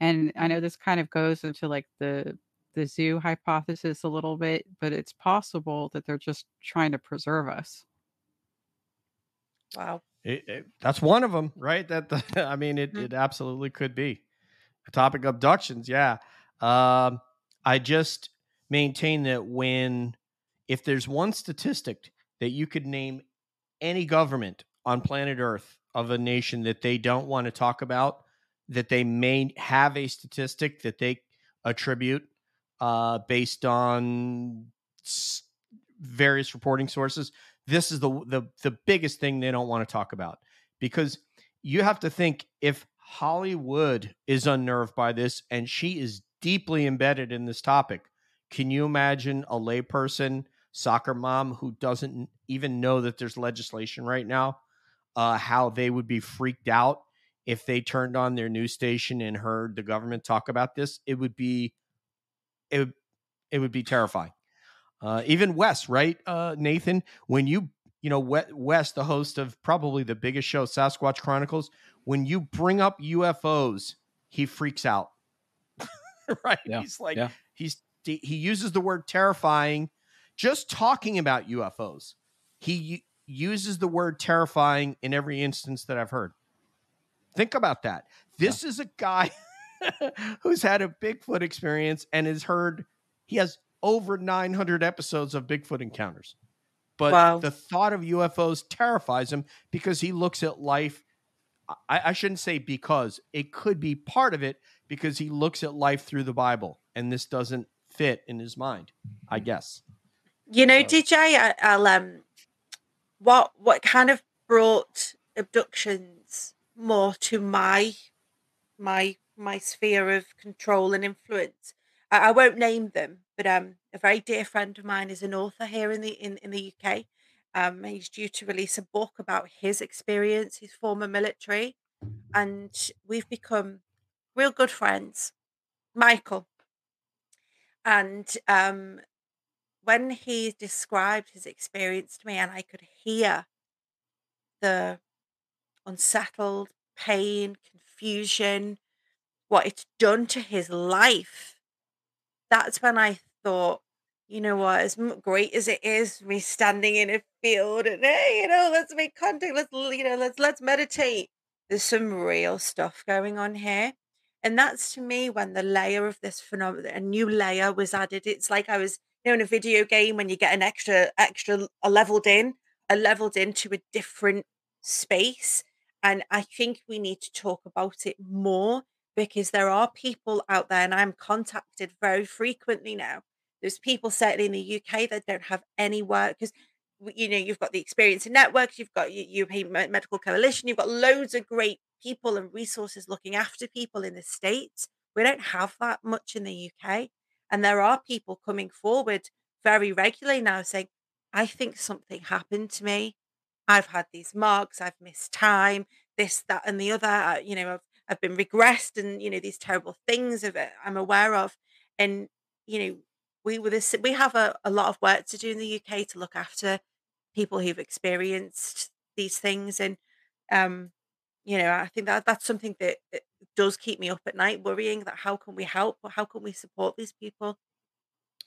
and I know this kind of goes into like the the zoo hypothesis a little bit, but it's possible that they're just trying to preserve us.
Wow.
It, it- that's one of them, right? That (laughs) I mean, it,
Mhm.
it absolutely could be a topic abductions. Yeah, um, I just maintain that when if there's one statistic that you could name any government on planet Earth of a nation that they don't want to talk about, that they may have a statistic that they attribute uh, based on s- various reporting sources. This is the the the biggest thing they don't want to talk about because you have to think if Hollywood is unnerved by this and she is deeply embedded in this topic, can you imagine a layperson soccer mom who doesn't even know that there's legislation right now? Uh, how they would be freaked out if they turned on their news station and heard the government talk about this. It would be it would it would be terrifying. Uh, even Wes, right, uh, Nathan? When you you know We- Wes, the host of probably the biggest show, Sasquatch Chronicles, when you bring up UFOs, he freaks out. (laughs) right?
Yeah,
He's like
yeah.
he's he he uses the word terrifying just talking about UFOs. He uses the word terrifying in every instance that I've heard. Think about that. This is a guy (laughs) who's had a Bigfoot experience and has heard he has over 900 episodes of Bigfoot encounters. But
Wow.
the thought of UFOs terrifies him because he looks at life I, I shouldn't say because it could be part of it because he looks at life through the Bible, and this doesn't fit in his mind. I guess.
You know,
So-
DJ, I- I'll, um, what what kind of brought abductions more to my my my sphere of control and influence? I, I won't name them, but um, a very dear friend of mine is an author here in the in, in the UK. Um, he's due to release a book about his experience, his former military, and we've become real good friends. Michael, and um, when he described his experience to me and I could hear the unsettled pain, confusion, what it's done to his life, that's when I thought, you know what, as great as it is, me standing in a field and hey, you know, let's make contact, let's you know, let's let's meditate. There's some real stuff going on here. And that's to me when the layer of this phenomenon, a new layer was added. It's like I was, you know, in a video game when you get an extra, extra, a leveled in, a leveled into a different space. And I think we need to talk about it more because there are people out there, and I'm contacted very frequently now. There's people certainly in the UK that don't have any work because you know you've got the experience in networks, you've got UAP Medical Coalition, you've got loads of great people and resources looking after people in the states. We don't have that much in the UK, and there are people coming forward very regularly now saying, "I think something happened to me. I've had these marks, I've missed time, this, that, and the other. uh, You know, I've, I've been regressed, and you know these terrible things of it I'm aware of." And you know, we were this. We have a, a lot of work to do in the UK to look after people who've experienced these things, and um, you know, I think that that's something that does keep me up at night, worrying that how can we help how can we support these people?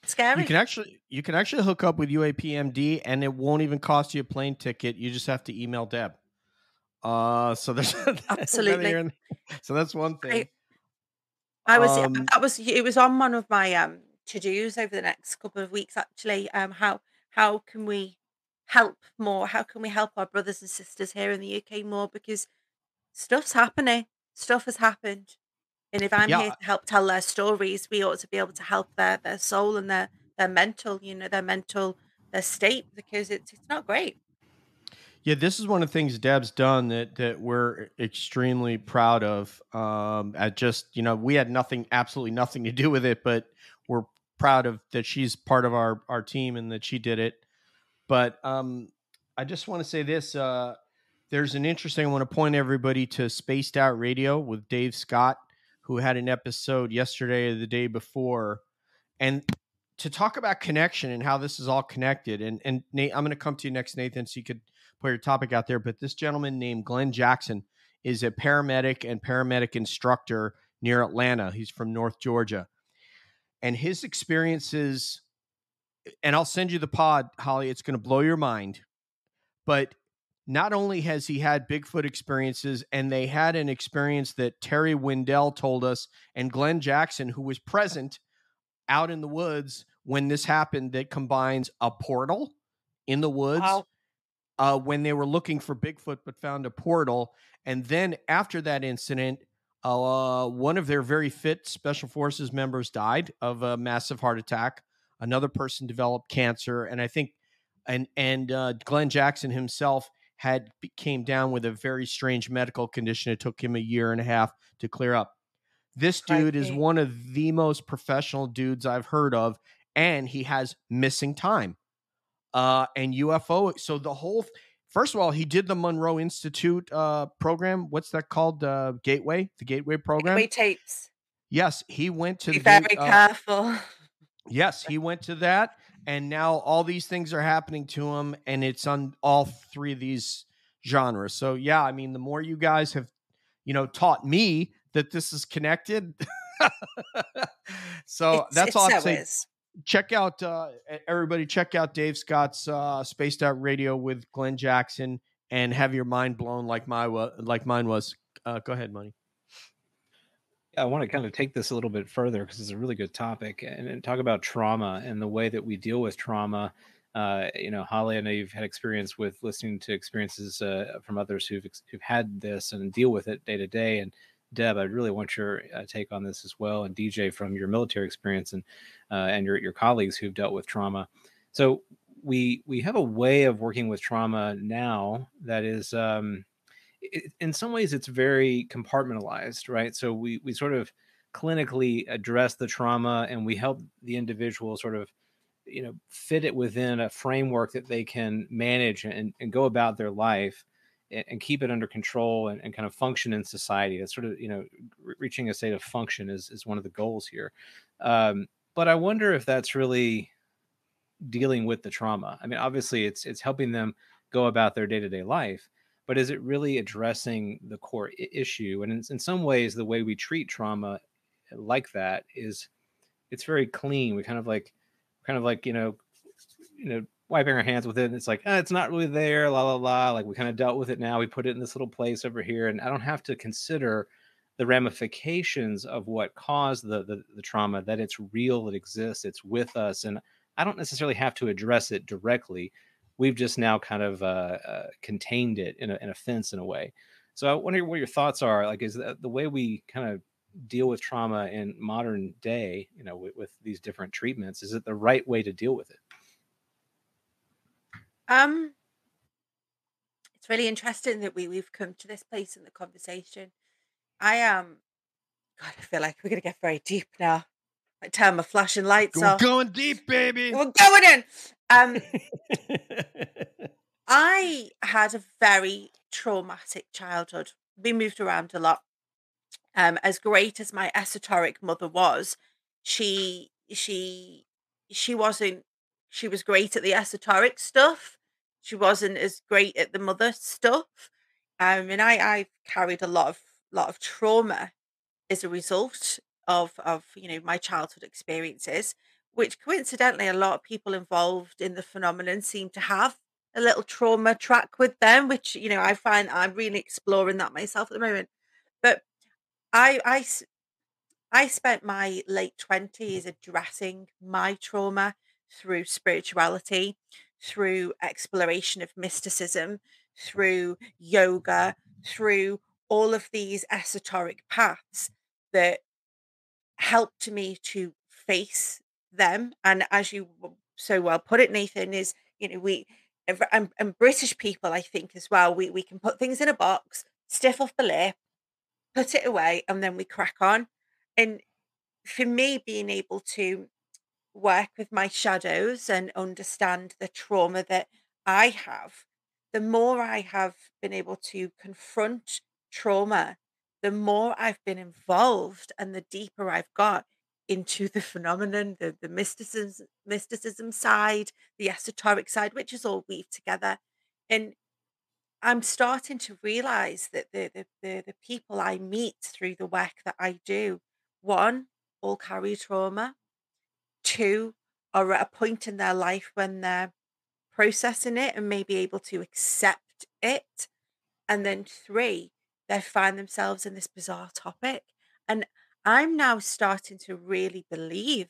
Scary.
You can actually you can actually hook up with UAPMD and it won't even cost you a plane ticket. You just have to email Deb. Uh so there's (laughs)
Absolutely.
so that's one thing.
Great. I was
Um,
that was it was on one of my um to dos over the next couple of weeks actually. Um, how how can we help more? How can we help our brothers and sisters here in the UK more? Because stuff's happening. Stuff has happened, and if I'm
Yeah.
here to help tell their stories, we ought to be able to help their their soul and their their mental, you know, their mental their state because it's it's not great.
Yeah, this is one of the things Deb's done that that we're extremely proud of. Um, at just you know, we had nothing, absolutely nothing to do with it, but we're proud of that she's part of our our team and that she did it. But um, I just want to say this: uh, there's an interesting. I want to point everybody to Spaced Out Radio with Dave Scott, who had an episode yesterday or the day before, and to talk about connection and how this is all connected. And and Nate, I'm going to come to you next, Nathan, so you could put your topic out there. But this gentleman named Glenn Jackson is a paramedic and paramedic instructor near Atlanta. He's from North Georgia. And his experiences, and I'll send you the pod, Holly, it's going to blow your mind. But not only has he had Bigfoot experiences, and they had an experience that Terry Wendell told us, and Glenn Jackson, who was present out in the woods when this happened, that combines a portal in the woods
Wow.
uh, when they were looking for Bigfoot, but found a portal. And then after that incident, uh, one of their very fit special forces members died of a massive heart attack. Another person developed cancer, and I think, and and uh, Glenn Jackson himself had came down with a very strange medical condition. It took him a year and a half to clear up. This dude is one of the most professional dudes I've heard of, and he has missing time uh, and UFO. So the whole, first of all, he did the Monroe Institute uh, program. What's that called? Uh, Gateway, the Gateway program.
Gateway tapes.
Yes, he went to
Be
the.
very
uh,
careful. (laughs)
yes, he went to that, and now all these things are happening to him, and it's on all three of these genres. So yeah, I mean, the more you guys have, you know, taught me that this is connected. (laughs) so
It's-
that's
it's
all I'm saying check out uh everybody check out dave scott's uh spaced out radio with glenn jackson and have your mind blown like my like mine was uh go ahead money
I want to kind of take this a little bit further because it's a really good topic and, and talk about trauma and the way that we deal with trauma. Uh, you know, Holly, I know you've had experience with listening to experiences uh, from others who've who've had this and deal with it day to day. And Deb, I really want your uh, take on this as well, and DJ from your military experience and uh, and your your colleagues who've dealt with trauma. So we we have a way of working with trauma now that is um, it, in some ways it's very compartmentalized right? So we we sort of clinically address the trauma and we help the individual sort of you know fit it within a framework that they can manage and, and go about their life and, and keep it under control and, and, kind of function in society. That's sort of you know re- reaching a state of function is, is one of the goals here. Um, but i wonder if that's really dealing with the trauma. I mean obviously it's it's helping them go about their day-to-day life but is it really addressing the core I- issue? And in, in some ways the way we treat trauma eh, like that is it's very clean. We kind of like kind of like you know you know wiping our hands with it and it's like oh, it's not really there la la la like we kind of dealt with it now. We put it in this little place over here and i don't have to consider the ramifications of what caused the, the the trauma that it's real it exists it's with us and i don't necessarily have to address it directly we've just now kind of uh, uh, contained it in a, in a fence in a way. So I wonder what your thoughts are. Like, is that the way we kind of deal with trauma in modern day, you know, with, with, these different treatments, is it the right way to deal with it?
Um, it's really interesting that we we've come to this place in the conversation. I am, um, God, I feel like we're gonna get very deep now. I turn my flashing lights
We're
off.
going deep, baby.
We're going in. Um, (laughs) I had a very traumatic childhood. We moved around a lot. Um, as great as my esoteric mother was, she she she wasn't. She was great at the esoteric stuff. She wasn't as great at the mother stuff. Um, and I I carried a lot of lot of trauma as a result of of you know my childhood experiences which coincidentally a lot of people involved in the phenomenon seem to have a little trauma track with them which you know i find i'm really exploring that myself at the moment. But i i i spent my late 20s addressing my trauma through spirituality through exploration of mysticism through yoga through all of these esoteric paths that helped me to face them. And as you so well put it, Nathan, is you know we and, and British people, I think as well, we we can put things in a box, stiff off the lip, put it away, and then we crack on. And for me, being able to work with my shadows and understand the trauma that I have, the more I have been able to confront trauma the more I've been involved and the deeper I've got into the phenomenon, the, the mysticism, mysticism side, the esoteric side, which is all weaved together. And I'm starting to realize that the, the, the, the people I meet through the work that I do, one, all carry trauma. Two, are at a point in their life when they're processing it and may be able to accept it. And then three, they find themselves in this bizarre topic. And I'm now starting to really believe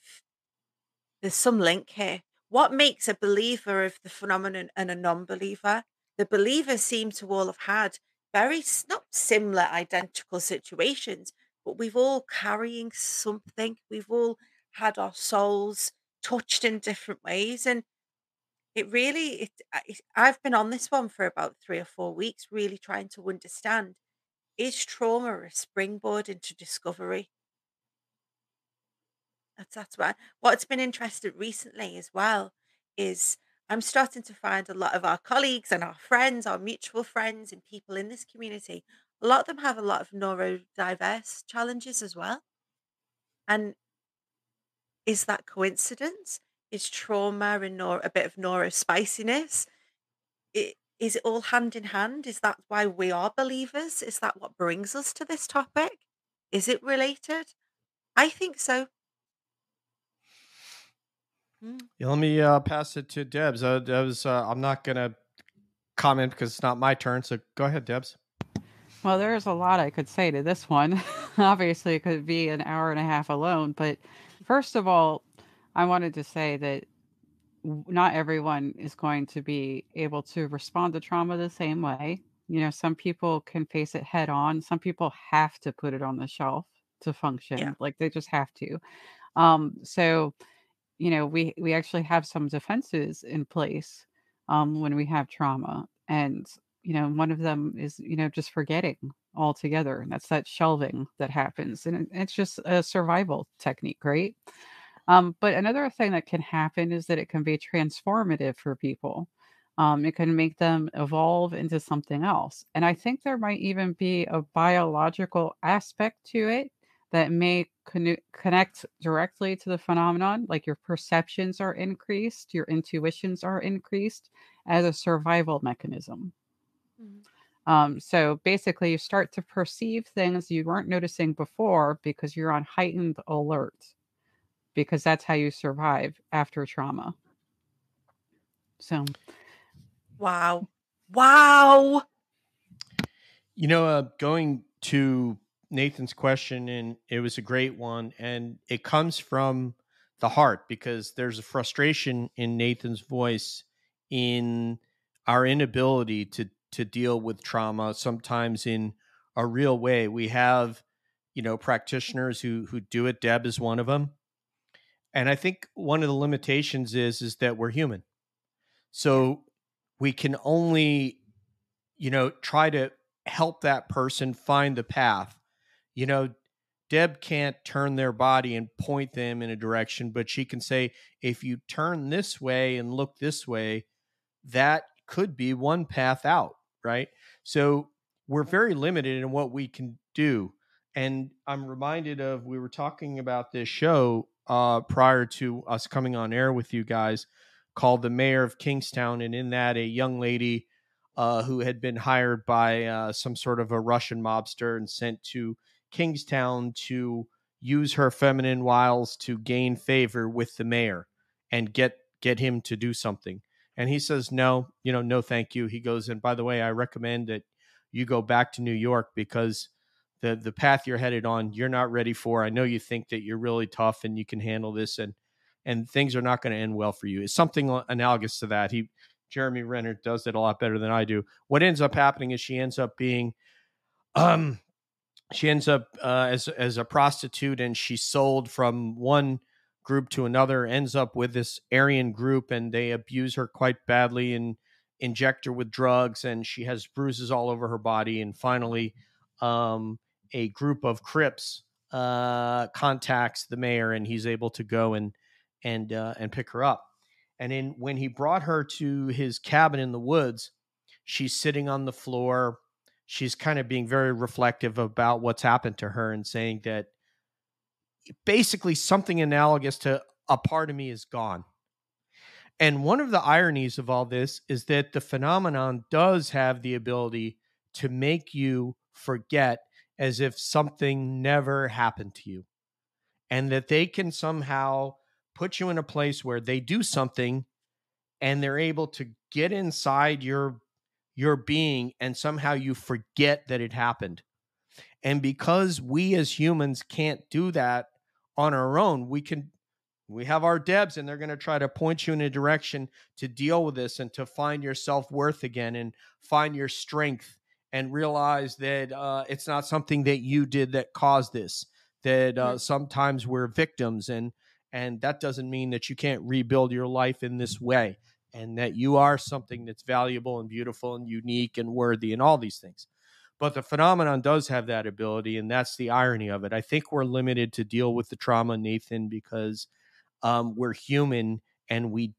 there's some link here. What makes a believer of the phenomenon and a non believer? The believers seem to all have had very, not similar, identical situations, but we've all carrying something. We've all had our souls touched in different ways. And it really, it, I've been on this one for about three or four weeks, really trying to understand is trauma a springboard into discovery? That's that's right. What's been interesting recently as well is I'm starting to find a lot of our colleagues and our friends, our mutual friends and people in this community, a lot of them have a lot of neurodiverse challenges as well. And is that coincidence? Is trauma and nor- a bit of neurospiciness? It, is it all hand in hand? Is that why we are believers? Is that what brings us to this topic? Is it related? I think so.
Hmm. Yeah, let me uh, pass it to Debs. Uh, Debs, uh, I'm not going to comment because it's not my turn. So go ahead, Debs.
Well, there's a lot I could say to this one. (laughs) Obviously, it could be an hour and a half alone. But first of all, I wanted to say that not everyone is going to be able to respond to trauma the same way. You know, some people can face it head on. Some people have to put it on the shelf to function. Like they just have to. Um, so, you know, we we actually have some defenses in place um, when we have trauma, and you know, one of them is you know just forgetting altogether. And that's that shelving that happens, and it's just a survival technique, right? Um, but another thing that can happen is that it can be transformative for people. Um, it can make them evolve into something else. And I think there might even be a biological aspect to it that may connu- connect directly to the phenomenon, like your perceptions are increased, your intuitions are increased as a survival mechanism.
Mhm.
Um, so basically, you start to perceive things you weren't noticing before because you're on heightened alert, because that's how you survive after trauma. So,
Wow. Wow.
You know, uh, going to Nathan's question, and it was a great one, and it comes from the heart because there's a frustration in Nathan's voice in our inability to to deal with trauma sometimes in a real way. We have, you know, practitioners who who do it. Deb is one of them, and I think one of the limitations is is that we're human, so we can only you know, try to help that person find the path. You know, Deb can't turn their body and point them in a direction, but she can say, if you turn this way and look this way, that could be one path out, right? So we're very limited in what we can do. And I'm reminded of we were talking about this show uh, prior to us coming on air with you guys called The Mayor of Kingstown. And in that, a young lady uh, who had been hired by uh, some sort of a Russian mobster and sent to Kingstown to use her feminine wiles to gain favor with the mayor and get get him to do something. And he says, "No, you know, no, thank you." He goes, "And by the way, I recommend that you go back to New York because the the path you're headed on, you're not ready for. I know you think that you're really tough and you can handle this, and and things are not going to end well for you." It's something analogous to that. He Jeremy Renner does it a lot better than I do. What ends up happening is she ends up being, um, she ends up uh, as as a prostitute, and she's sold from one group to another. Ends up with this Aryan group, and they abuse her quite badly and inject her with drugs, and she has bruises all over her body. And finally, um, a group of Crips uh, contacts the mayor, and he's able to go and and uh, and pick her up. And in when he brought her to his cabin in the woods, she's sitting on the floor. She's kind of being very reflective about what's happened to her and saying that eh, basically something analogous to a part of me is gone. And one of the ironies of all this is that the phenomenon does have the ability to make you forget as if something never happened to you and that they can somehow put you in a place where they do something and they're able to get inside your your being and somehow you forget that it happened. And because we as humans can't do that on our own we can we have our debs and they're going to try to point you in a direction to deal with this and to find your self-worth again and find your strength and realize that uh, it's not something that you did that caused this that uh, sometimes we're victims and and that doesn't mean that you can't rebuild your life in this way and that you are something that's valuable and beautiful and unique and worthy and all these things. But the phenomenon does have that ability and that's the irony of it. I think we're limited to deal with the trauma nathan because um, we're human and we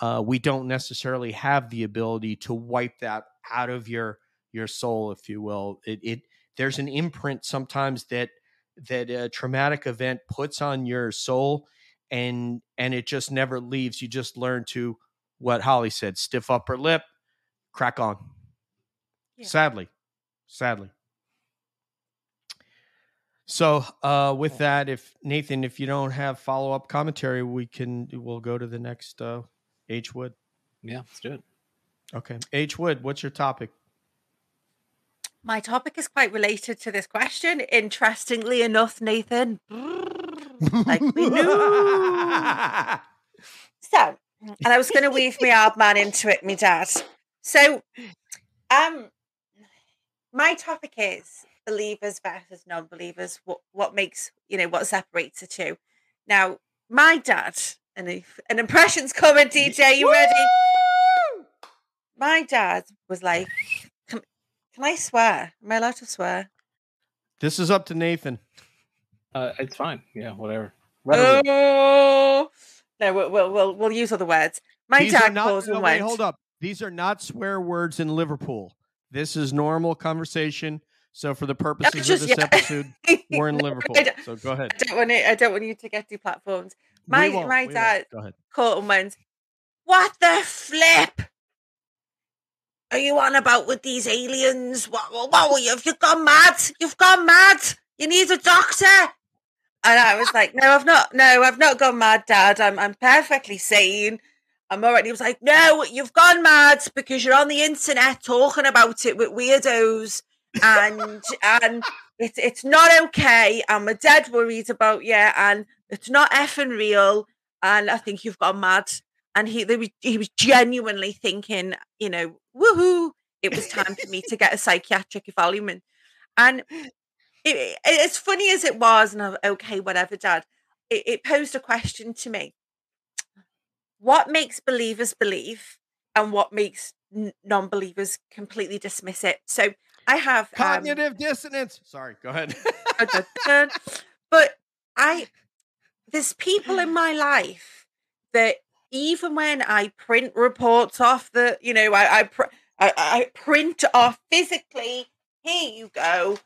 uh, we don't necessarily have the ability to wipe that out of your your soul if you will. It, it there's an imprint sometimes that that a traumatic event puts on your soul and and it just never leaves. You just learn to what holly said stiff upper lip crack on
Yeah.
sadly sadly so uh with that if nathan if you don't have follow-up commentary we can we'll go to the next uh h wood
Yeah, let's do it.
okay h wood what's your topic
My topic is quite related to this question. Interestingly enough, Nathan. (laughs) Like we knew. (laughs) So, and I was going to weave my hard man into it, my dad. So, um, my topic is believers versus non-believers. What what makes you know what separates the two? Now, my dad, and if an impression's coming, DJ, you ready? My dad was like, "Can, can I swear? Am I allowed to swear?"
This is up to Nathan.
Uh, it's fine. Yeah, whatever. Readily.
Oh no, we'll we'll we'll, we'll use other words. My
These
dad
not,
calls
no,
and
wait,
went.
hold up. These are not swear words in Liverpool. This is normal conversation. So for the purposes
just-
of this
yeah.
episode, (laughs) we're in
No,
Liverpool. So go ahead.
I don't want it, I don't want you to get deplatformed. My my
we
dad caught and went, What the flip? Are you on about with these aliens? What, what, what you? Have you gone mad? You've gone mad. You need a doctor. And I was like, No, I've not. No, I've not gone mad, Dad. I'm I'm perfectly sane. I'm all right. He was like, No, you've gone mad because you're on the internet talking about it with weirdos, and (laughs) and it's it's not okay. I'm a dead worried about you, and it's not effing real. And I think you've gone mad. And he they, were- he was genuinely thinking, you know, woohoo! It was time for me to get a psychiatric evaluation. And it, it, as funny as it was, and I'm okay, whatever, Dad. It, it posed a question to me: What makes believers believe, and what makes n- non-believers completely dismiss it? So I have um,
Cognitive dissonance. Sorry, go ahead. (laughs)
but I there's people in my life that even when I print reports off the, you know, I I, pr- I, I print off physically. Here you go.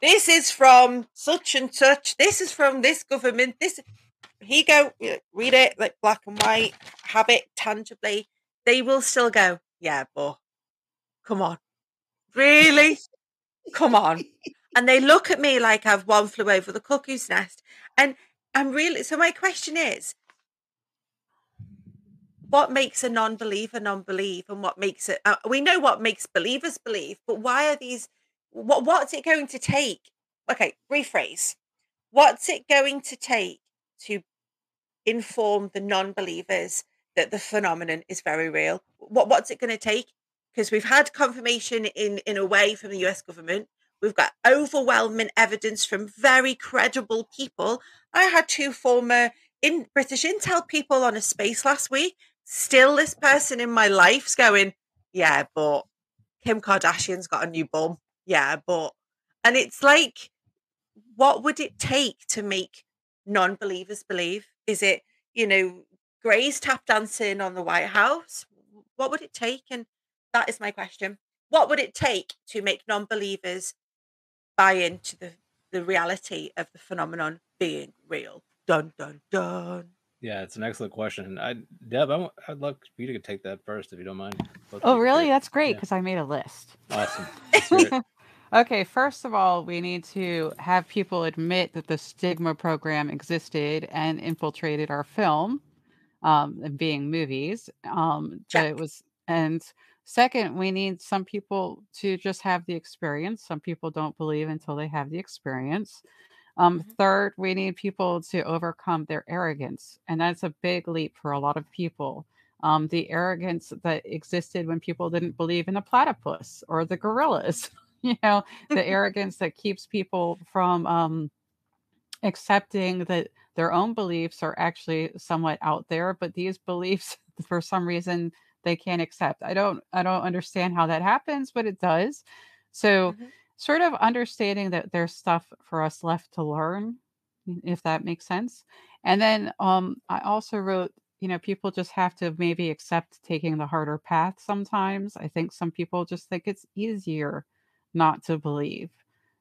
This is from such and such. This is from this government. This he go. Read it like black and white. Have it tangibly. They will still go. Yeah, but come on, really? Come on and they look at me like I've one flew over the cuckoo's nest. And I'm really so my question is what makes a non-believer non-believe and what makes it uh, we know what makes believers believe but why are these what what's it going to take okay rephrase what's it going to take to inform the non-believers that the phenomenon is very real what what's it going to take because we've had confirmation in in a way from the US government We've got overwhelming evidence from very credible people. I had two former in British Intel people on a space last week. Still, this person in my life's going, yeah, but Kim Kardashian's got a new bum. Yeah, but, and it's like, what would it take to make non-believers believe? Is it, you know, Gray's tap dancing on the White House? What would it take? And that is my question. What would it take to make non-believers buy into the, the reality of the phenomenon being real? Dun dun dun.
Yeah, it's an excellent question. I, Deb, I want, I'd love for you to take that first if you don't mind. Both of
Oh, really?
Great.
That's great
Yeah.
because I made a list.
Awesome. (laughs) Let's hear it.
okay, first of all, we need to have people admit that the stigma program existed and infiltrated our film, um, being movies. Um, that
Check.
it was, and second, we need some people to just have the experience. Some people don't believe until they have the experience. Um,
Mhm.
third, we need people to overcome their arrogance, and that's a big leap for a lot of people. Um, the arrogance that existed when people didn't believe in the platypus or the gorillas, (laughs) (laughs) you know, the arrogance that keeps people from um, accepting that their own beliefs are actually somewhat out there, but these beliefs, (laughs) for some reason, they can't accept. I don't, I don't understand how that happens, but it does. So,
Mhm.
sort of understanding that there's stuff for us left to learn, if that makes sense. And then um, I also wrote, you know, people just have to maybe accept taking the harder path sometimes. I think some people just think it's easier not to believe.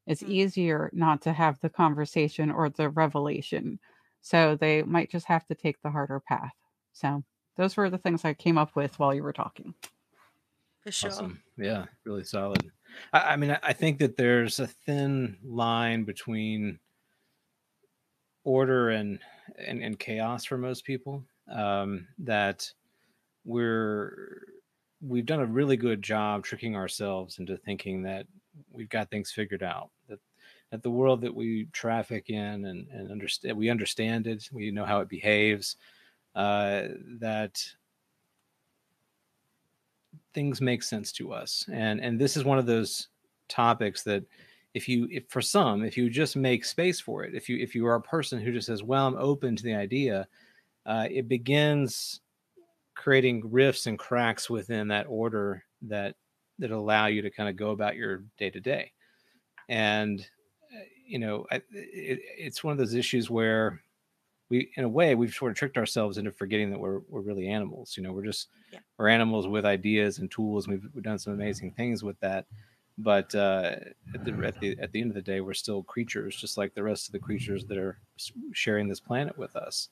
It's
Mm.
easier not to have the conversation or the revelation. So they might just have to take the harder path. So those were the things I came up with while you were talking.
For sure.
Awesome. Yeah, really solid. I, I mean, I, I think that there's a thin line between order and and, and chaos for most people. Um, that we're we've done a really good job tricking ourselves into thinking that we've got things figured out. That that the world that we traffic in and and understand we understand it. We know how it behaves. Uh, that things make sense to us and and this is one of those topics that if you if for some if you just make space for it if you if you are a person who just says well i'm open to the idea uh, it begins creating rifts and cracks within that order that that allow you to kind of go about your day to day and uh, you know I, it, it's one of those issues where we in a way we've sort of tricked ourselves into forgetting that we're we're really animals you know we're just
Yeah.
we're animals with ideas and tools and we've, we've done some amazing things with that. But uh, at, the, at the at the end of the day we're still creatures just like the rest of the creatures that are sharing this planet with us.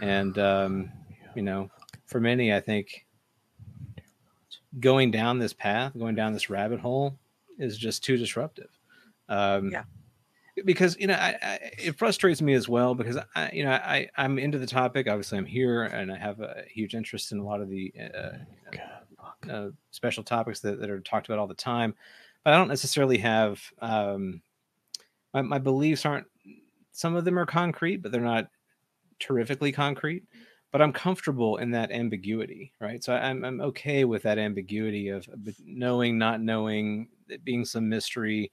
And um, you know for many i think going down this path going down this rabbit hole is just too disruptive. Um,
Yeah.
because you know I, I, it frustrates me as well because I you know I I'm into the topic. Obviously I'm here and I have a huge interest in a lot of the uh, uh, special topics that, that are talked about all the time. But I don't necessarily have um, my, my beliefs aren't some of them are concrete but they're not terrifically concrete but I'm comfortable in that ambiguity right so I'm, I'm okay with that ambiguity of knowing not knowing it being some mystery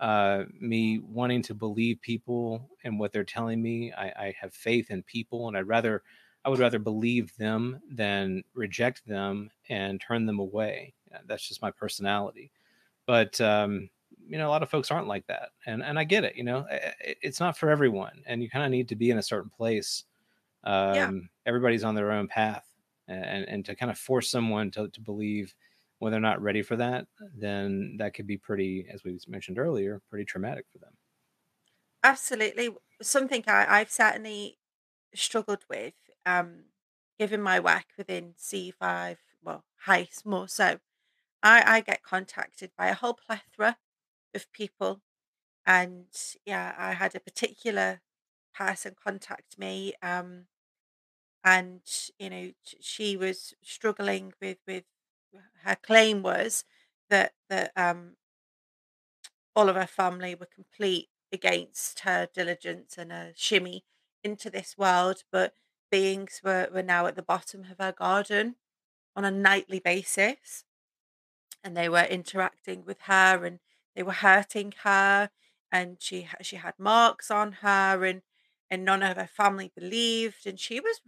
uh, me wanting to believe people and what they're telling me. I, I have faith in people, and I'd rather, I would rather believe them than reject them and turn them away. That's just my personality. But um, you know, a lot of folks aren't like that, and and I get it. You know, I- I- it's not for everyone, and you kind of need to be in a certain place. Um,
Yeah.
Everybody's on their own path, and and to kind of force someone to to believe when they're not ready for that, then that could be pretty, as we mentioned earlier, pretty traumatic for them.
Absolutely. Something I, I've certainly struggled with, um, given my work within CE5, well, HICE more so. I, I get contacted by a whole plethora of people. And yeah, I had a particular person contact me. Um, and, you know, she was struggling with, with her claim was that, that, um, all of her family were complete against her diligence and her shimmy into this world, but beings were, were now at the bottom of her garden on a nightly basis and they were interacting with her and they were hurting her and she she had marks on her and and none of her family believed and she was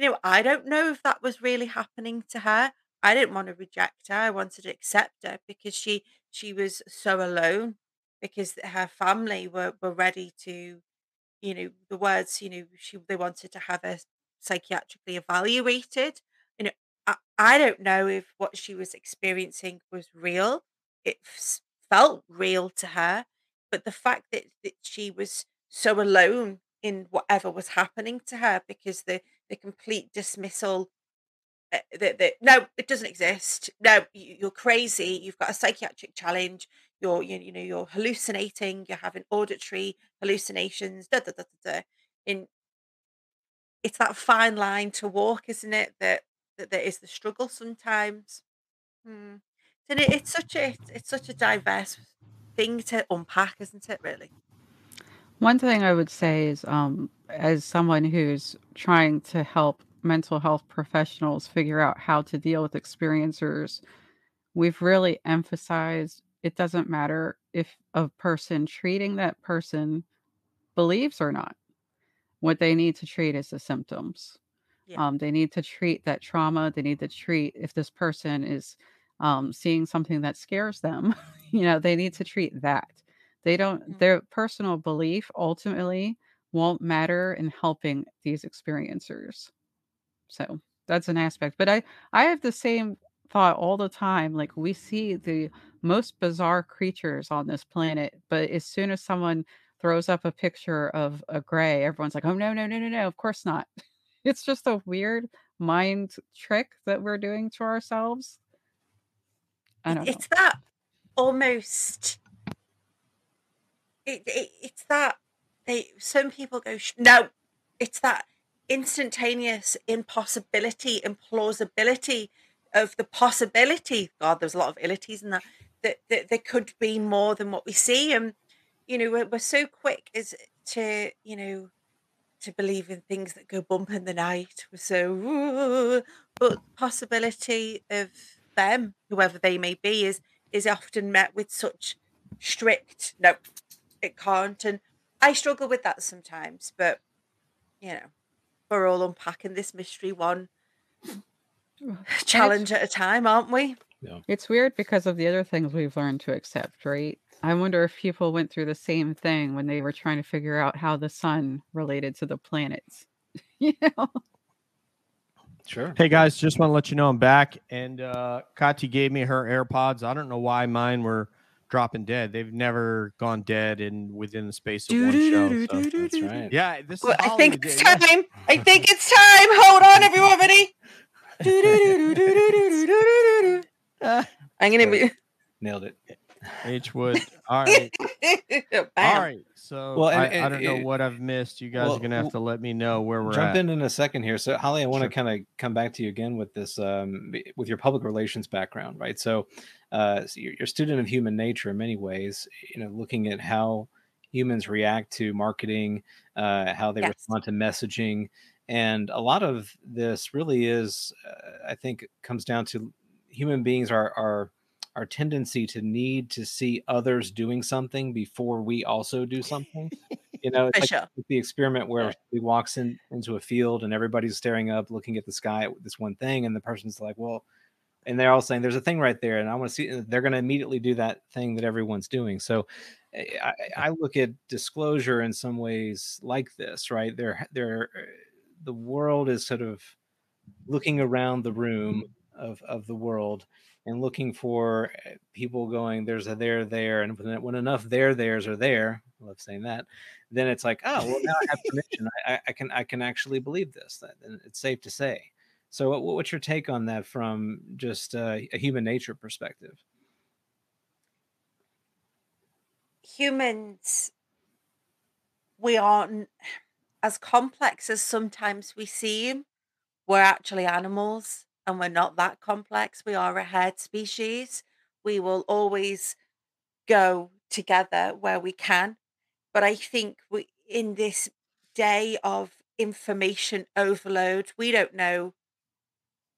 you know I don't know if that was really happening to her. I didn't want to reject her I wanted to accept her because she she was so alone because her family were were ready to you know the words you know she they wanted to have her psychiatrically evaluated. You know I, I don't know if what she was experiencing was real. It felt real to her but the fact that, that she was so alone in whatever was happening to her because the the complete dismissal uh, that that no, it doesn't exist. No, you, you're crazy. You've got a psychiatric challenge. You're you, you know you're hallucinating. You're having auditory hallucinations. Da da da da da. And it's that fine line to walk, isn't it? That that there is the struggle sometimes. Hmm. And it, it's such a it's such a diverse thing to unpack, isn't it? Really.
One thing I would say is, um, as someone who's trying to help mental health professionals figure out how to deal with experiencers, we've really emphasized it doesn't matter if a person treating that person believes or not. What they need to treat is the symptoms.
Yeah.
Um, they need to treat that trauma. They need to treat if this person is um, seeing something that scares them, (laughs) you know, they need to treat that. They don't,
Mhm.
their personal belief ultimately won't matter in helping these experiencers. So that's an aspect. But I, I have the same thought all the time. Like we see the most bizarre creatures on this planet, but as soon as someone throws up a picture of a gray, everyone's like, oh, no, no, no, no, no, of course not. (laughs) It's just a weird mind trick that we're doing to ourselves. I don't know.
it's that almost. It, it it's that they some people go "Sh- no. It's that instantaneous impossibility implausibility of the possibility. God, there's a lot of illities in that. That, that there could be more than what we see, and you know we're, we're so quick as to you know to believe in things that go bump in the night. We're so, "Ooh," but possibility of them, whoever they may be, is is often met with such strict no, it can't. And I struggle with that sometimes, but you know, we're all unpacking this mystery one (sighs) challenge at a time, aren't we?
It's weird because of the other things we've learned to accept, right? I wonder if people went through the same thing when they were trying to figure out how the sun related to the planets. (laughs) you know?
Sure.
Hey guys, just want to let you know I'm back. And uh Kati gave me her AirPods. I don't know why mine were dropping dead. They've never gone dead in within the space of one show. So.
That's right.
Yeah, this is
Well, I think it's time. I think it's time. Hold on, everyone, ready?
Ah,
I'm gonna be.
Nailed it.
H Wood. All right. All right. So
Well, and-
I, I don't know
and-
what I've missed. You guys
well,
are gonna have to let me know where we're
Jump
at.
in in a second here. So, Holly, I want
Sure.
to kind of come back to you again with this, um, with your public relations background, right? So, uh, so you're, you're a student of human nature in many ways. You know, looking at how humans react to marketing, uh, how they
Yes.
respond to messaging, and a lot of this really is, uh, I think, comes down to human beings are are our tendency to need to see others doing something before we also do something. You know, it's like
sure.
the experiment where
Yeah.
he walks in into a field and everybody's staring up, looking at the sky at this one thing, and the person's like, "Well," and they're all saying, "There's a thing right there," and I want to see. They're going to immediately do that thing that everyone's doing. So, eh, I, I look at disclosure in some ways like this, right? They're they're uh, the world is sort of looking around the room of of the world and looking for uh, people going there's a there there and when, enough there there's are there I love saying that then it's like oh well now i have (laughs) permission I, I- can i can actually believe this that and it's safe to say so what, what's your take on that from just uh, a human nature perspective
Humans, we aren't as complex as sometimes we seem. We're actually animals, and we're not that complex. We are a herd species. We will always go together where we can. But I think we, in this day of information overload, we don't know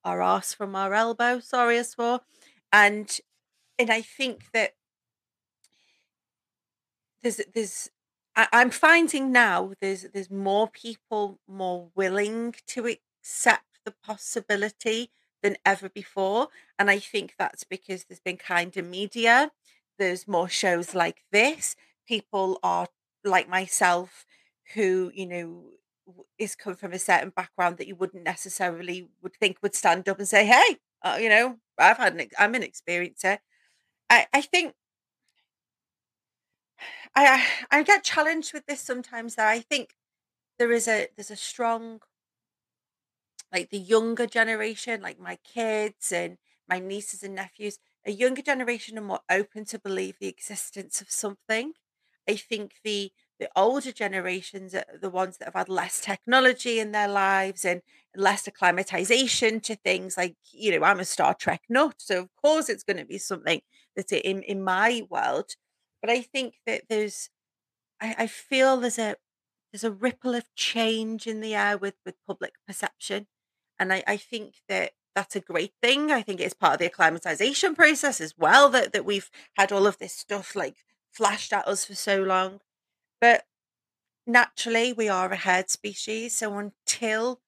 our ass from our elbow. Sorry, I swore. And and I think that there's there's I, I'm finding now there's there's more people more willing to accept the possibility than ever before. And I think that's because there's been kinder media. There's more shows like this. People are like myself who, you know, is come from a certain background that you wouldn't necessarily would think would stand up and say, "Hey, uh, you know, I've had an I'm an experiencer." I I think I I get challenged with this sometimes. That I think there is a there's a strong like the younger generation, like my kids and my nieces and nephews, a younger generation are more open to believe the existence of something. I think the the older generations are the ones that have had less technology in their lives and less acclimatization to things like, you know, I'm a Star Trek nut. So of course it's going to be something that's in, in my world. But I think that there's I, I feel there's a there's a ripple of change in the air with with public perception and I, I think that that's a great thing i think it's part of the acclimatization process as well that that we've had all of this stuff like flashed at us for so long but naturally we are a herd species so until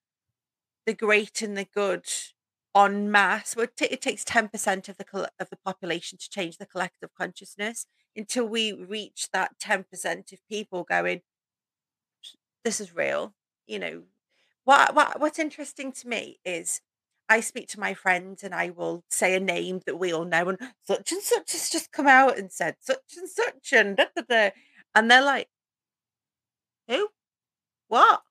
the great and the good en masse well, it, takes 10% of the of the population to change the collective consciousness until we reach that 10% of people going this is real you know what, what what's interesting to me is I speak to my friends and I will say a name that we all know and such and such has just come out and said such and such and da, da, da. and they're like who? What?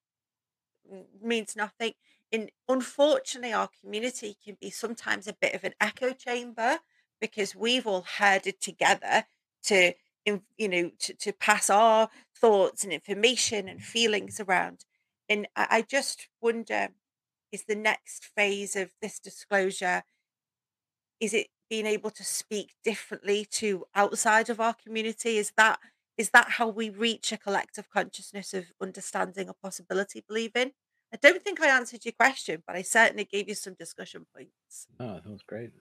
Means nothing. And unfortunately our community can be sometimes a bit of an echo chamber because we've all herded together to you know to, to pass our thoughts and information and feelings around. And I, I just wonder is the next phase of this disclosure is it being able to speak differently to outside of our community? Is that is that how we reach a collective consciousness of understanding a possibility believing i don't think i answered your question but i certainly gave you some discussion points
oh that was great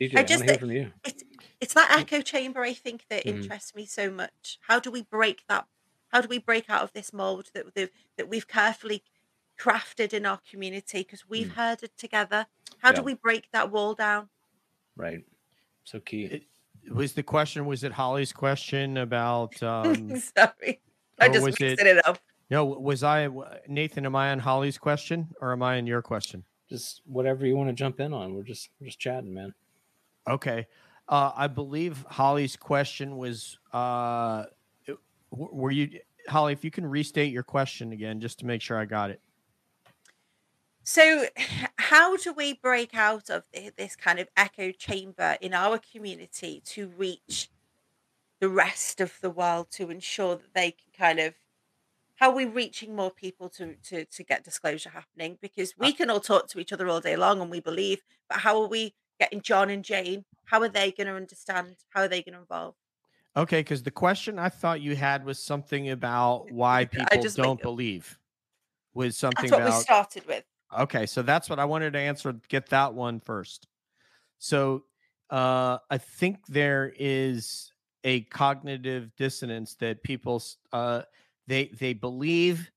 DJ,
I
I,
just
want to hear from you.
it's it's that echo chamber I think that
Mhm.
interests me so much. How do we break that? How do we break out of this mold that that, that we've carefully crafted in our community because we've
Mm.
herded together? How do we break that wall down?
Right. So key.
It- Was the question? Was it Holly's question about? (laughs) Um,
Sorry, I just
was
mixed
it-
it up.
no, was I Nathan? Am I on Holly's question or am I on your question?
just whatever you want to jump in on. We're just we're just chatting, man.
Okay. Uh, I believe Holly's question was uh, were you Holly? If you can restate your question again, just to make sure I got it.
So, how do we break out of this kind of echo chamber in our community to reach the rest of the world to ensure that they can kind of how are we reaching more people to to to get disclosure happening? Because we uh can all talk to each other all day long and we believe, but how are we getting John and Jane? How are they going to understand? How are they going to involve?
Okay, because the question I thought you had was something about (laughs) why people don't believe. Was something
That's what we started with.
Okay, so that's what I wanted to answer. Get that one first. So uh, I think there is a cognitive dissonance that people uh, they they believe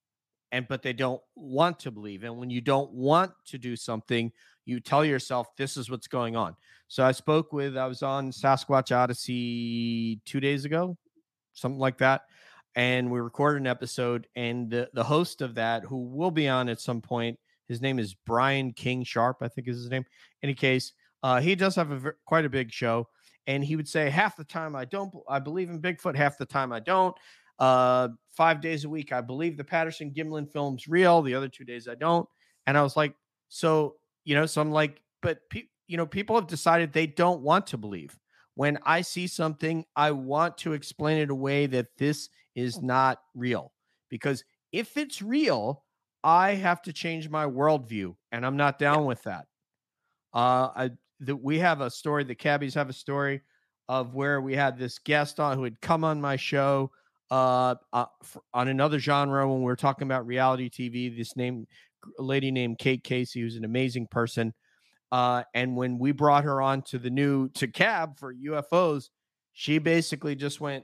and but they don't want to believe. And when you don't want to do something, you tell yourself this is what's going on. So I spoke with I was on Sasquatch Odyssey two days ago, something like that. And we recorded an episode, and the, the host of that, who will be on at some point, his name is Brian King Sharp, I think is his name. Any case, uh, he does have a quite a big show, and he would say half the time I don't, I believe in Bigfoot, half the time I don't. Uh, five days a week I believe the Patterson Gimlin film's real. The other two days I don't. And I was like, so you know, so I'm like, but pe- you know, people have decided they don't want to believe. When I see something, I want to explain it away that this is not real. Because if it's real, I have to change my worldview, and I'm not down with that. Uh, I the, we have a story. The cabbies have a story of where we had this guest on who had come on my show uh, uh f- on another genre when we were talking about reality TV. This name, lady named Kate Casey, who's an amazing person. Uh, and when we brought her on to the new to cab for UFOs, she basically just went,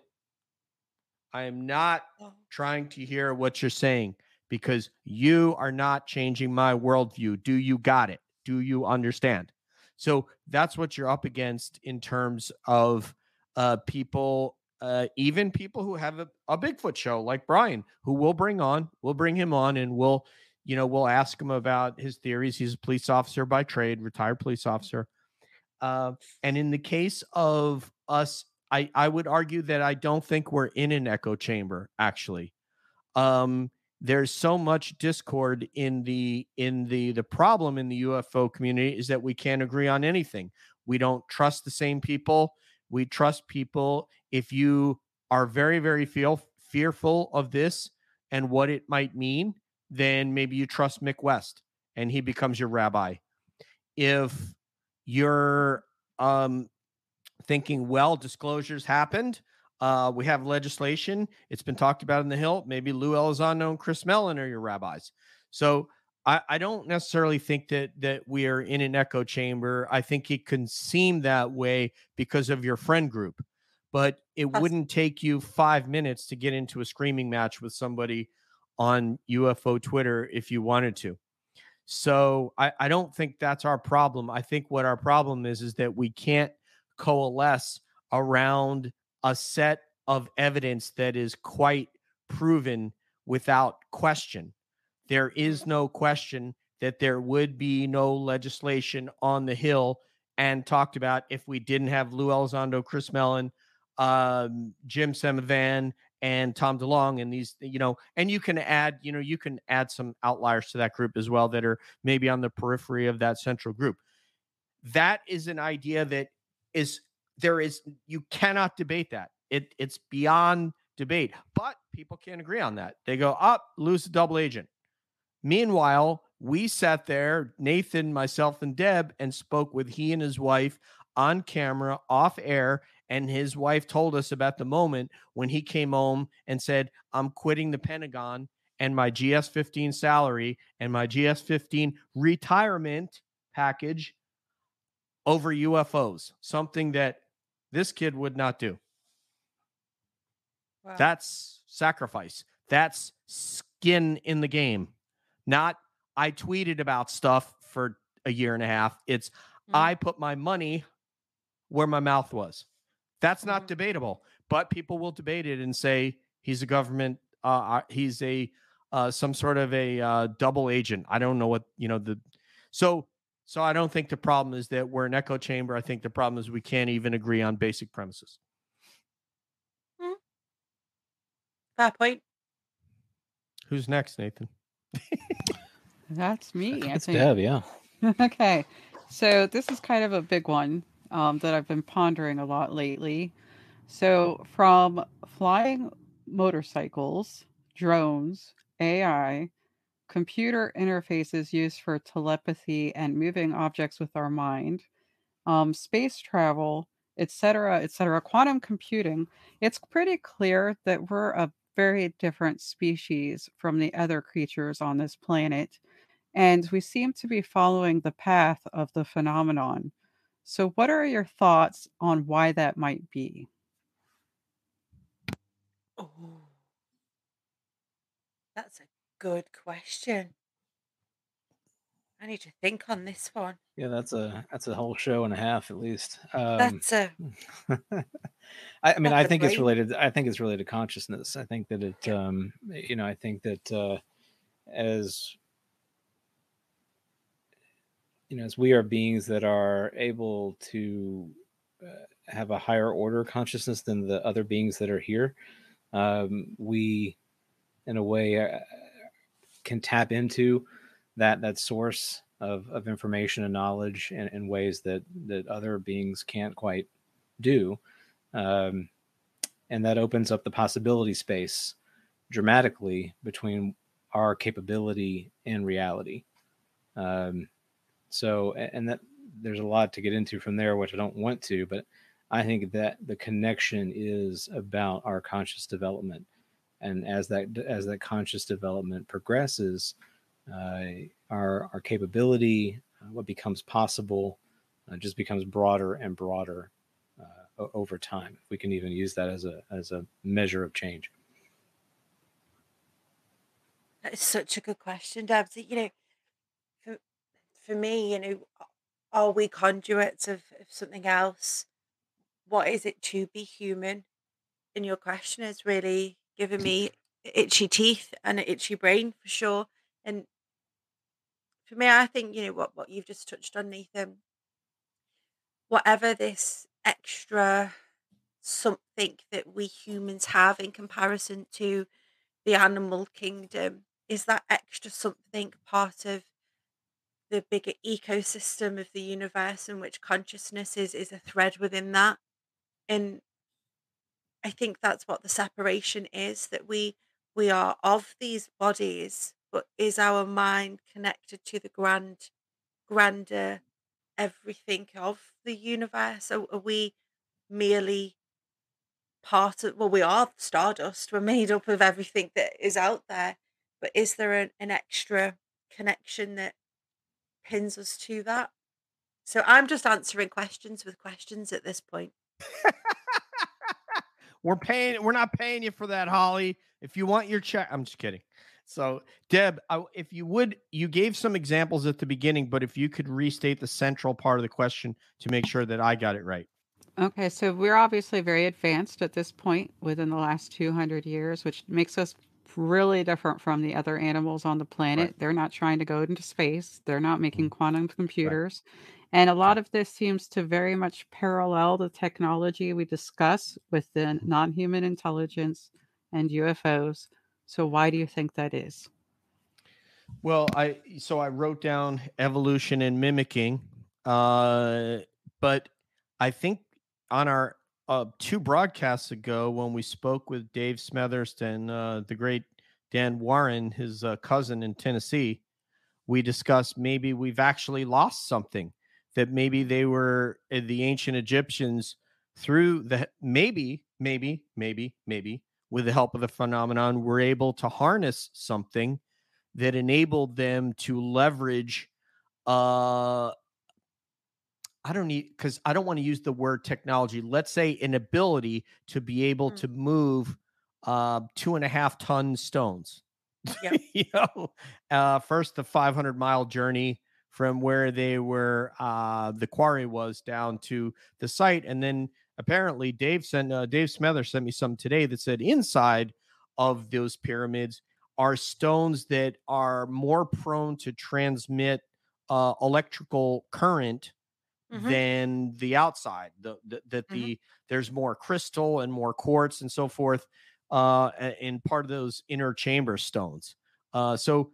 "I am not trying to hear what you're saying because you are not changing my worldview. Do you got it? Do you understand? So that's what you're up against in terms of uh, people, uh, even people who have a, a Bigfoot show like Brian, who we'll bring on, we'll bring him on and we'll, you know, we'll ask him about his theories. He's a police officer by trade, retired police officer. Uh, and in the case of us, I, I would argue that I don't think we're in an echo chamber, actually um there's so much discord in the in the the problem in the UFO community is that we can't agree on anything. We don't trust the same people. We trust people if you are very very feel fearful of this and what it might mean, then maybe you trust Mick West and he becomes your rabbi. If you're um thinking well disclosures happened uh, we have legislation. It's been talked about in the Hill. Maybe Lou Elizondo and Chris Mellon are your rabbis. So I, I don't necessarily think that that we are in an echo chamber. I think it can seem that way because of your friend group, but it
Poss-
wouldn't take you five minutes to get into a screaming match with somebody on UFO Twitter if you wanted to. So I, I don't think that's our problem. I think what our problem is is that we can't coalesce around a set of evidence that is quite proven without question. There is no question that there would be no legislation on the Hill and talked about if we didn't have Lou Elizondo, Chris Mellon, um, Jim Semivan, and Tom DeLonge, and these, you know, and you can add, you know, you can add some outliers to that group as well that are maybe on the periphery of that central group. That is an idea that is there is you cannot debate that. It it's beyond debate. But people can't agree on that. They go up, Lou's a double agent. Meanwhile, we sat there, Nathan, myself, and Deb, and spoke with he and his wife on camera, off air. And his wife told us about the moment when he came home and said, I'm quitting the Pentagon and my GS 15 salary and my GS 15 retirement package over UFOs, something that this kid would not do.
Wow.
That's sacrifice. That's skin in the game. Not I tweeted about stuff for a year and a half. It's
Mm.
I put my money where my mouth was. That's not
Mhm.
debatable, but people will debate it and say he's a government uh uh, he's a uh some sort of a uh double agent. I don't know what, you know, the so so I don't think the problem is that we're an echo chamber. I think the problem is we can't even agree on basic premises.
Fair point.
Who's next, Nathan?
That's me. I
It's. Deb, yeah. (laughs)
okay. So this is kind of a big one um, that I've been pondering a lot lately. So from flying motorcycles, drones, AI, computer interfaces used for telepathy and moving objects with our mind, um, space travel, etc., etc., quantum computing, it's pretty clear that we're a very different species from the other creatures on this planet and we seem to be following the path of the phenomenon. So, what are your thoughts on why that might be?
Oh, that's a good question. I need to think on this one.
Yeah, that's a that's a whole show and a half at least. Um,
That's a (laughs)
I, I mean, I think it's related. I think it's related to consciousness. I think that it, um, you know, I think that uh, as you know, as we are beings that are able to uh, have a higher order consciousness than the other beings that are here, um, we, in a way, uh, can tap into that that source of, of information and knowledge in, in ways that that other beings can't quite do. Um, and that opens up the possibility space dramatically between our capability and reality. Um, so and that there's a lot to get into from there which i don't want to but i think that the connection is about our conscious development and as that as that conscious development progresses uh, our our capability uh, what becomes possible uh, just becomes broader and broader uh, over time we can even use that as a as a measure of change
that is such a good question, Debs. You know, for for me, you know, are we conduits of, of something else? What is it to be human? And your question is really giving mm. me itchy teeth and an itchy brain for sure. And for me, I think, you know, what, what you've just touched on, Nathan, whatever this extra something that we humans have in comparison to the animal kingdom, is that extra something part of the bigger ecosystem of the universe in which consciousness is, is a thread within that? And I think that's what the separation is that we we are of these bodies, but is our mind connected to the grand grander everything of the universe? Are, are we merely part of well we are stardust, we're made up of everything that is out there, but is there an, an extra connection that pins us to that? So I'm just answering questions with questions at this point. (laughs)
We're paying. We're not paying you for that, Holly. If you want your check, I'm just kidding. So, Deb, I, if you would, you gave some examples at the beginning, but if you could restate the central part of the question to make sure that I got it right.
Okay, so we're obviously very advanced at this point within the last 200 years, which makes us really different from the other animals on the planet. They're not trying to go into space, they're not making mm-hmm. quantum computers. And a lot of this seems to very much parallel the technology we discuss with the non human intelligence and UFOs. So, why do you think that is?
Well, I so I wrote down evolution and mimicking, uh, but I think on our uh, two broadcasts ago when we spoke with Dave Smethurst and uh, the great Dan Warren, his uh, cousin in Tennessee, we discussed maybe we've actually lost something that maybe they were uh, the ancient Egyptians through the maybe maybe maybe maybe with the help of the phenomenon were able to harness something that enabled them to leverage uh I don't need because I don't want to use the word technology. Let's say an ability to be able
Mm.
to move uh, two and a half ton stones. (laughs)
Yep.
you know, uh, first the 500 mile journey from where they were, uh, the quarry was down to the site, and then apparently Dave sent uh, Dave Smethurst sent me some today that said inside of those pyramids are stones that are more prone to transmit uh, electrical current
Mhm.
than the outside. The, the that
Mhm.
the there's more crystal and more quartz and so forth uh, in part of those inner chamber stones. Uh, so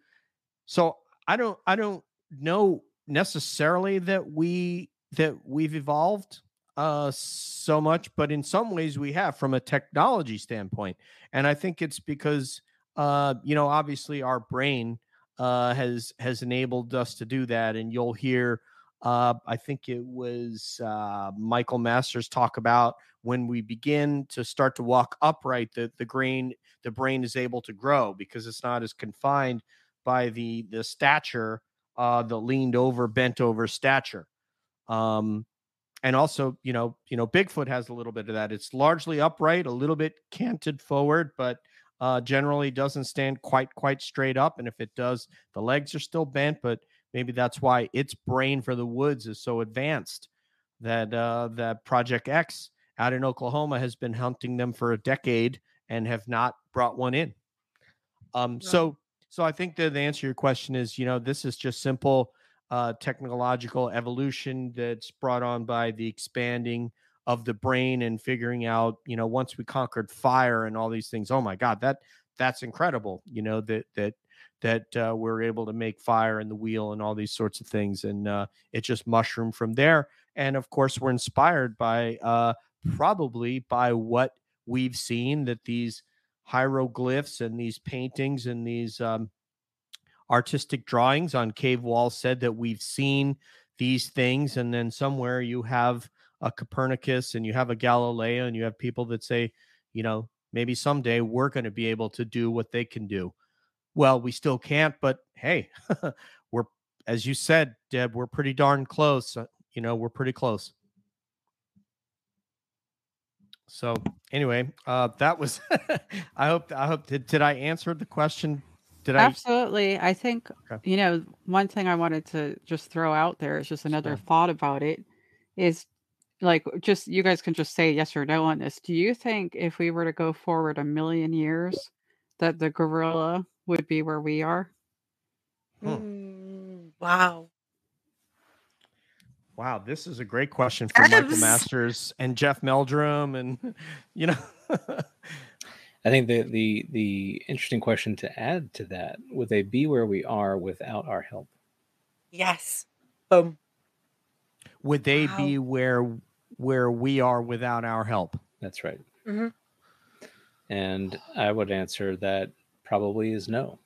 so I don't I don't know necessarily that we that we've evolved uh so much but in some ways we have from a technology standpoint. And i think it's because uh you know obviously our brain uh has has enabled us to do that. And you'll hear uh i think it was uh michael masters talk about when we begin to start to walk upright the the grain the brain is able to grow because it's not as confined by the the stature uh the leaned over bent over stature. Um and also you know you know bigfoot has a little bit of that. It's largely upright a little bit canted forward but uh generally doesn't stand quite quite straight up. And if it does the legs are still bent but maybe that's why its brain for the woods is so advanced that uh that project x out in oklahoma has been hunting them for a decade and have not brought one in. Um so so i think that the answer to your question is you know this is just simple uh, technological evolution that's brought on by the expanding of the brain and figuring out you know once we conquered fire and all these things oh my god that that's incredible you know that that that uh, we're able to make fire in the wheel and all these sorts of things. And uh, it just mushroomed from there. And of course we're inspired by uh, probably by what we've seen that these hieroglyphs and these paintings and these um, artistic drawings on cave walls said that we've seen these things. And then somewhere you have a copernicus and you have a galileo and you have people that say you know maybe someday we're going to be able to do what they can do. Well we still can't but hey (laughs) we're as you said deb we're pretty darn close. Uh, you know we're pretty close so anyway uh that was (laughs) i hope i hope did, did i answer the question did i
Absolutely. I think,
Okay.
you know, one thing I wanted to just throw out there is just another
Sure.
thought about it is like just you guys can just say yes or no on this. Do you think if we were to go forward a million years that the gorilla would be where we are?
Hmm.
Mm, wow.
Wow, this is a great question for Michael Masters and Jeff Meldrum, and (laughs) you know, (laughs)
I think the the the interesting question to add to that would they be where we are without our help?
Yes. Boom.
would they
Wow.
be where where we are without our help?
That's right.
Mhm.
And I would answer that probably is no.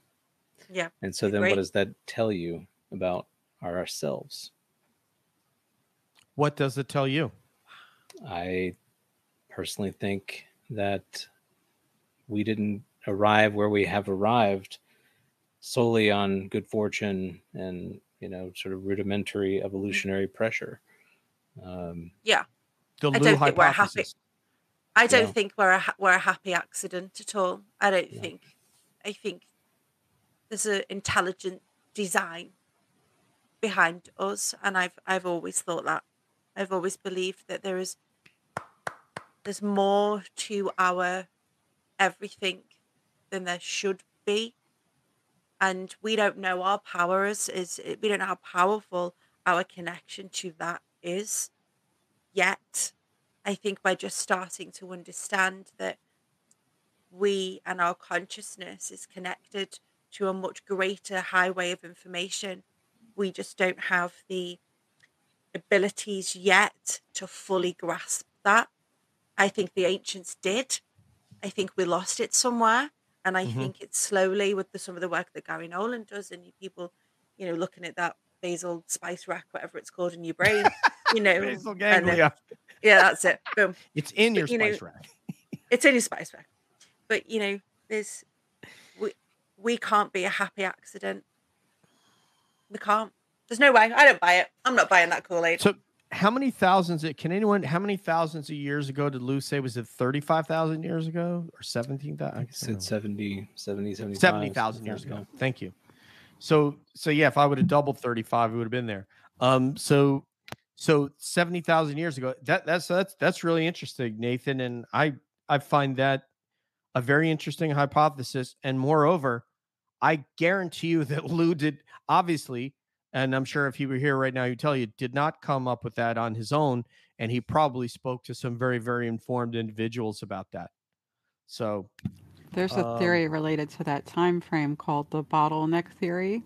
Yeah.
And so then what does that tell you about our ourselves?
What does it tell you?
I personally think that we didn't arrive where we have arrived solely on good fortune and you know sort of rudimentary evolutionary pressure. Um, yeah,
The
I don't think we're happy. I don't
Yeah.
think we're a we're a happy accident at all. I don't
Yeah.
think. I think there's an intelligent design behind us, and I've I've always thought that. I've always believed that there is there's more to our everything than there should be, and we don't know our power is we don't know how powerful our connection to that is yet. I think we're just starting to understand that we and our consciousness is connected to a much greater highway of information. We just don't have the abilities yet to fully grasp that. I think the ancients did. I think we lost it somewhere. And I
Mhm.
think it's slowly with the, some of the work that Garry Nolan does and people, you know, looking at that basal spice rack, whatever it's called in your brain, you (laughs) know.
Basal
and then- yeah, that's it. Boom.
It's in your
but, you know,
spice rack. (laughs)
It's in your spice rack. But you know, there's we we can't be a happy accident. We can't. There's no way. I don't buy it. I'm not buying that Kool-Aid.
So how many thousands? Can anyone? How many thousands of years ago did Lou say? Was it thirty-five thousand years ago or seventeen thousand?
I said 70, 70, 75,
70,000 years ago. Thank you. So so yeah, if I would have doubled 35, it would have been there. Um so so 70,000 years ago. That that's that's that's really interesting, Nathan, and I I find that a very interesting hypothesis and moreover, I guarantee you that Lou did obviously and I'm sure if he were here right now, he'd tell you did not come up with that on his own, and he probably spoke to some very, very informed individuals about that. So
There's a
Um,
theory related to that time frame called the bottleneck theory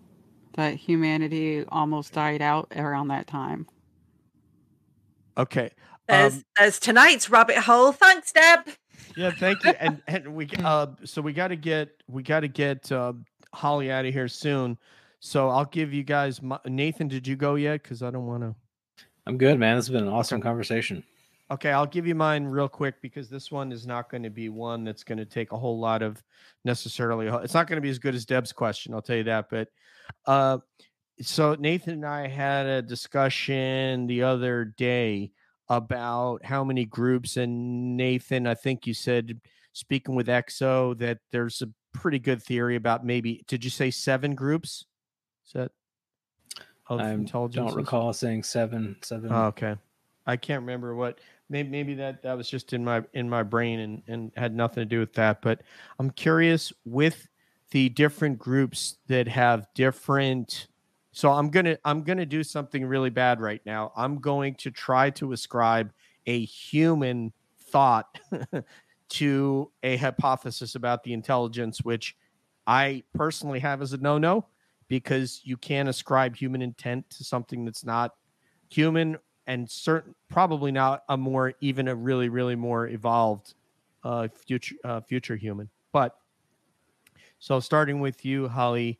that humanity almost died out around that time.
okay,
There's
Um,
there's tonight's rabbit hole. Thanks, Deb.
yeah, thank you. And and we (laughs) uh so we got to get we got to get uh, Holly out of here soon. So I'll give you guys my, Nathan. Did you go yet? Because I don't want to.
I'm good, man. This has been an awesome conversation.
Okay, I'll give you mine real quick because this one is not going to be one that's going to take a whole lot of necessarily. It's not going to be as good as Deb's question, I'll tell you that. But uh, so Nathan and I had a discussion the other day about how many groups, and Nathan, I think you said speaking with EXO that there's a pretty good theory about maybe. Did you say seven groups? Is that of
I
intelligence?
don't recall saying seven, seven.
Oh, okay. I can't remember what maybe maybe that that was just in my in my brain and and had nothing to do with that but I'm curious with the different groups that have different so I'm going to I'm going to do something really bad right now. I'm going to try to ascribe a human thought (laughs) to a hypothesis about the intelligence which I personally have as a no-no because you can't ascribe human intent to something that's not human and certain probably not a more even a really really more evolved uh future uh, future human. But so starting with you holly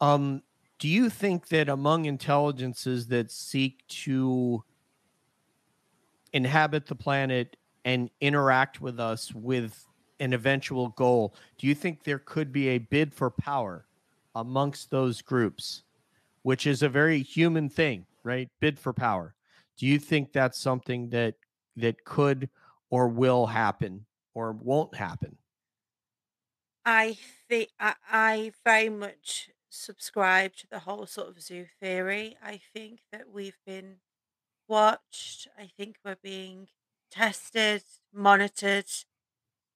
um do you think that among intelligences that seek to inhabit the planet and interact with us with an eventual goal do you think there could be a bid for power amongst those groups which is a very human thing right bid for power do you think that's something that that could or will happen or won't happen
I think I, I very much subscribe to the whole sort of zoo theory. I think that we've been watched. I think we're being tested, monitored,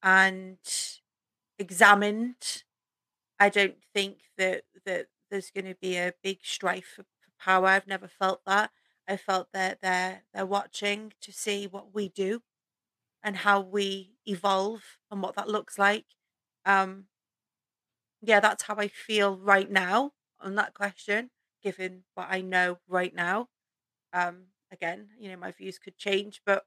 and examined. I don't think that that there's going to be a big strife for, power. I've never felt that. I felt that they're they're watching to see what we do and how we evolve and what that looks like. Um, yeah, that's how I feel right now on that question, given what I know right now. Um, again, you know, my views could change, but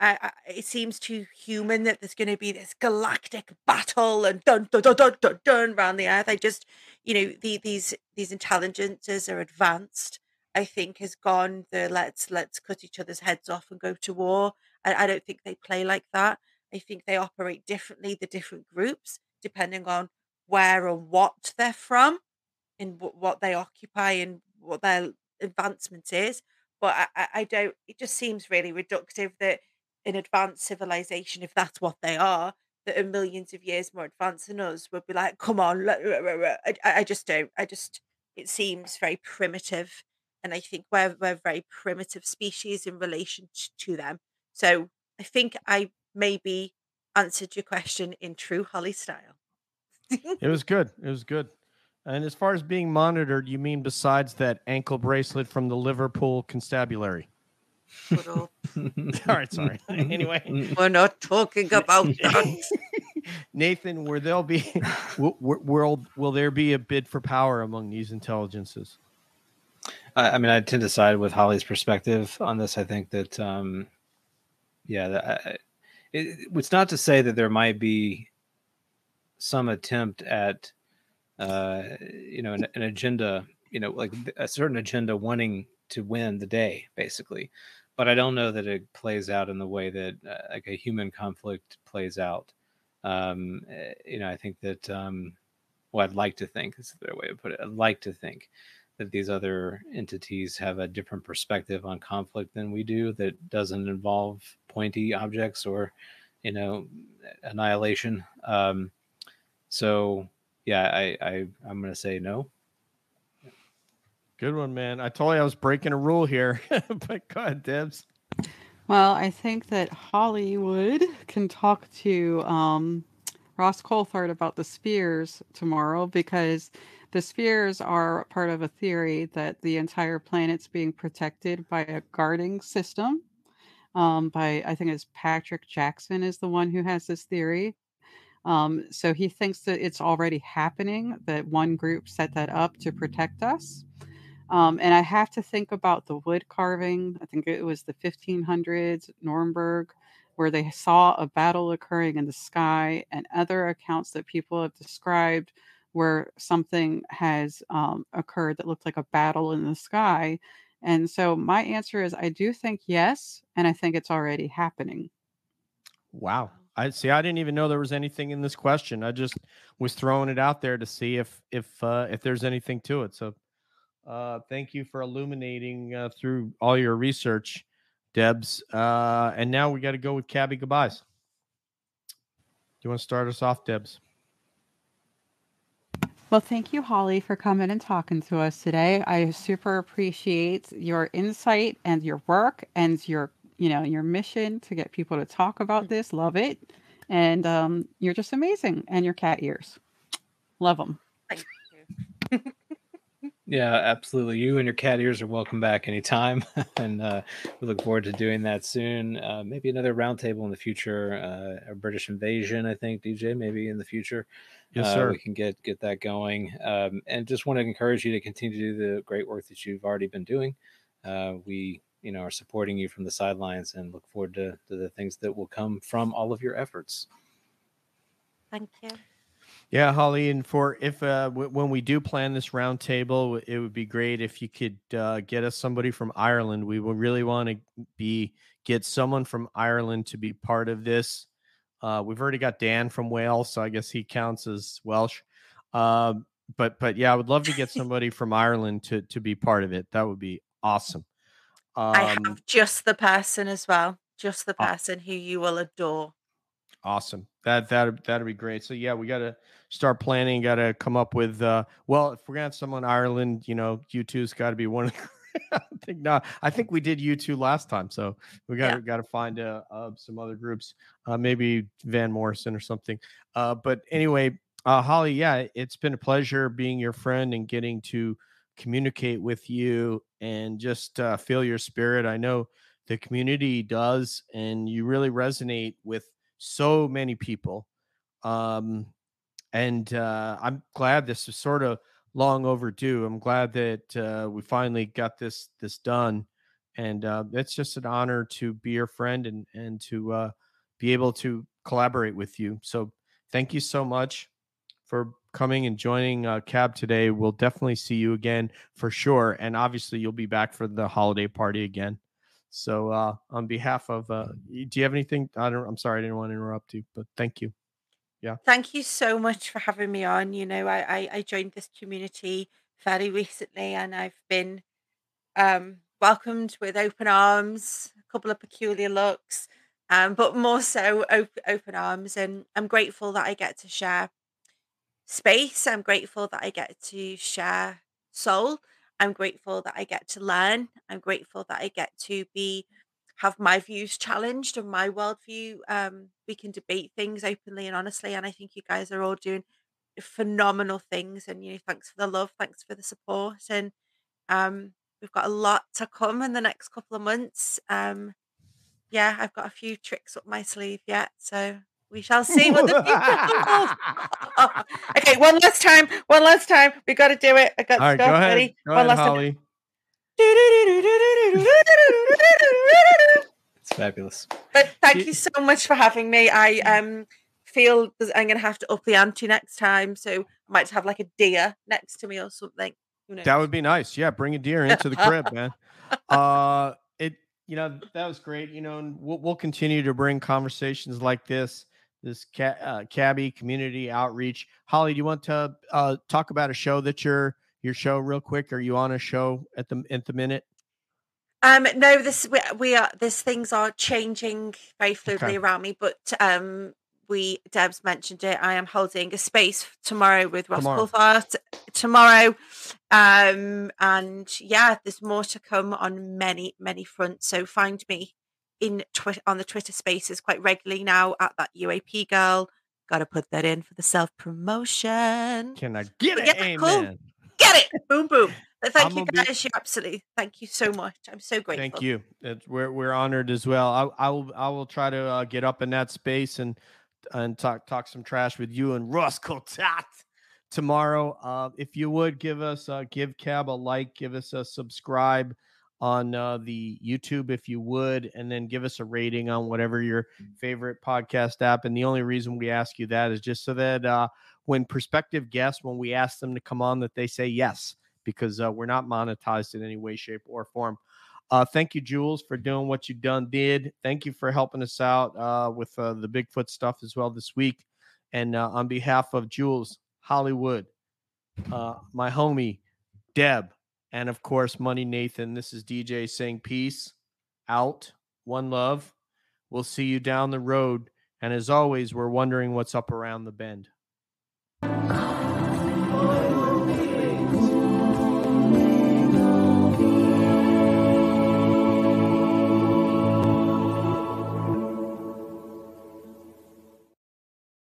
It seems too human that there's going to be this galactic battle and dun dun dun dun dun dun around the earth. I just, you know, the, these these intelligences are advanced. I think has gone the let's let's cut each other's heads off and go to war. I, I don't think they play like that. I think they operate differently. The different groups, depending on where and what they're from, and wh- what they occupy and what their advancement is. But I, I don't. It just seems really reductive that an advanced civilization, if that's what they are, that are millions of years more advanced than us, would be like, "Come on!" let- let- let- let." I, I just don't. I just it seems very primitive, and I think we're we're a very primitive species in relation to them. So I think I maybe answered your question in true Holly style.
it was good it was good and as far as being monitored you mean besides that ankle bracelet from the liverpool constabulary (laughs) all right sorry (laughs) anyway
We're not talking about (laughs) that.
nathan where there'll be will, will, will there be a bid for power among these intelligences
I, I mean, I tend to side with Holly's perspective on this. I think that, um, yeah, that, I- I- it, it's not to say that there might be some attempt at, uh, you know, an, an agenda, you know, like a certain agenda wanting to win the day, basically. But I don't know that it plays out in the way that uh, like a human conflict plays out. Um, eh, you know, I think that, um, well, I'd like to think is the better way to put it. I'd like to think that these other entities have a different perspective on conflict than we do that doesn't involve pointy objects or you know annihilation um so yeah i i i'm gonna say no
Good one, man. I told you I was breaking a rule here, (laughs) but go ahead, Debs.
Well, I think that Hollywood can talk to um, Ross Coulthart about the spheres tomorrow because the spheres are part of a theory that the entire planet's being protected by a guarding system. Um, by I think it's Patrick Jackson is the one who has this theory. Um, so he thinks that it's already happening. That one group set that up to protect us. Um, and I have to think about the wood carving. I think it was the 1500s, Nuremberg, where they saw a battle occurring in the sky, and other accounts that people have described where something has um, occurred that looked like a battle in the sky. And so my answer is I do think yes, and I think it's already happening.
Wow. I see. I didn't even know there was anything in this question. I just was throwing it out there to see if if uh, if there's anything to it. So, uh, thank you for illuminating uh, through all your research, Debs. Uh, and now we got to go with Cabby goodbyes. Do you want to start us off, Debs?
Well, thank you, Holly, for coming and talking to us today. I super appreciate your insight and your work and your, you know, your mission to get people to talk about this. Love it, and um, you're just amazing. And your cat ears, love them.
Thank you. (laughs)
Yeah, absolutely. You and your cat ears are welcome back anytime, (laughs) and uh, we look forward to doing that soon. Uh, maybe another roundtable in the future, uh, a British invasion. I think DJ maybe in the future.
Yes,
uh,
sir.
we can get get that going. Um, and just want to encourage you to continue to do the great work that you've already been doing. Uh, we, you know, are supporting you from the sidelines and look forward to, to the things that will come from all of your efforts.
Thank you.
Yeah, Holly, and for if uh, w- when we do plan this roundtable, it would be great if you could uh, get us somebody from Ireland. We will really want to be get someone from Ireland to be part of this. Uh, we've already got Dan from Wales, so I guess he counts as Welsh. Um, but but yeah, I would love to get (laughs) somebody from Ireland to to be part of it. That would be awesome.
I
Um,
have just the person as well, just the person who you will adore.
Awesome. That that that'd be great. So yeah, we got to start planning. Got to come up with. uh Well, if we're gonna have someone Ireland, you know, U2's got to be one. Of the, (laughs) I think not. I think we did U2 last time, so we got
Yeah.
got to find uh, uh some other groups. Uh Maybe Van Morrison or something. Uh But anyway, uh Holly, yeah, it's been a pleasure being your friend and getting to communicate with you and just uh, feel your spirit. I know the community does, and you really resonate with so many people. Um, and uh, I'm glad this is sort of long overdue. I'm glad that uh, we finally got this this done, and uh, it's just an honor to be your friend and and to uh, be able to collaborate with you. So thank you so much for coming and joining uh, Cab today. We'll definitely see you again for sure, and obviously you'll be back for the holiday party again. So uh, on behalf of, uh, do you have anything? I don't. I'm sorry, I didn't want to interrupt you, but thank you. Yeah.
Thank you so much for having me on. You know, I, I, I joined this community fairly recently and I've been um, welcomed with open arms, a couple of peculiar looks, um, but more so op- open arms. And I'm grateful that I get to share space. I'm grateful that I get to share soul. I'm grateful that I get to learn. I'm grateful that I get to be have my views challenged and my worldview. Um, we can debate things openly and honestly, and I think you guys are all doing phenomenal things. And you know, thanks for the love, thanks for the support, and um, we've got a lot to come in the next couple of months. Um, yeah, I've got a few tricks up my sleeve yet, so we shall see what the future (laughs) holds. (laughs) okay, one last time, one last time. We got to do it. I got
All right, go ahead.
ready.
Go
one
ahead,
last
Holly.
time. (laughs)
It's fabulous.
But thank you so much for having me. I um feel that I'm gonna have to up the ante next time, so I might have like a deer next to me or something.
That would be nice. Yeah, bring a deer into the crib, man. Uh, it you know that was great. You know, and we'll, we'll continue to bring conversations like this, this ca- uh, cabby community outreach. Holly, do you want to uh, talk about a show that you're your show real quick? Are you on a show at the at the minute?
Um, no, this we, we are. This things are changing very fluidly
Okay.
around me, but um, we Deb's mentioned it. I am holding a space tomorrow with Ross
Tomorrow.
Tomorrow, um, and yeah, there's more to come on many many fronts. So find me in twi- on the Twitter Spaces quite regularly now at that UAP girl. Got to put that in for the self promotion.
Can I get it?
Cool.
Amen.
Get it, boom boom. But thank
I'm
you
gonna be-
guys. You absolutely thank you so much. I'm so grateful.
Thank you. It's, we're we're honored as well. I, I will I will try to uh, get up in that space and and talk talk some trash with you and Ross Coulthart tomorrow. Uh, if you would give us uh, give Cab a like, give us a subscribe on uh, the YouTube if you would, and then give us a rating on whatever your favorite podcast app. And the only reason we ask you that is just so that uh, when prospective guests, when we ask them to come on, that they say yes because uh, we're not monetized in any way, shape, or form. Uh, thank you, Jules, for doing what you done did. Thank you for helping us out uh, with uh, the Bigfoot stuff as well this week. And uh, on behalf of Jules, Hollywood, uh, my homie, Deb, and of course, Money Nathan, this is DJ saying peace out, one love. We'll see you down the road. And as always, we're wondering what's up around the bend.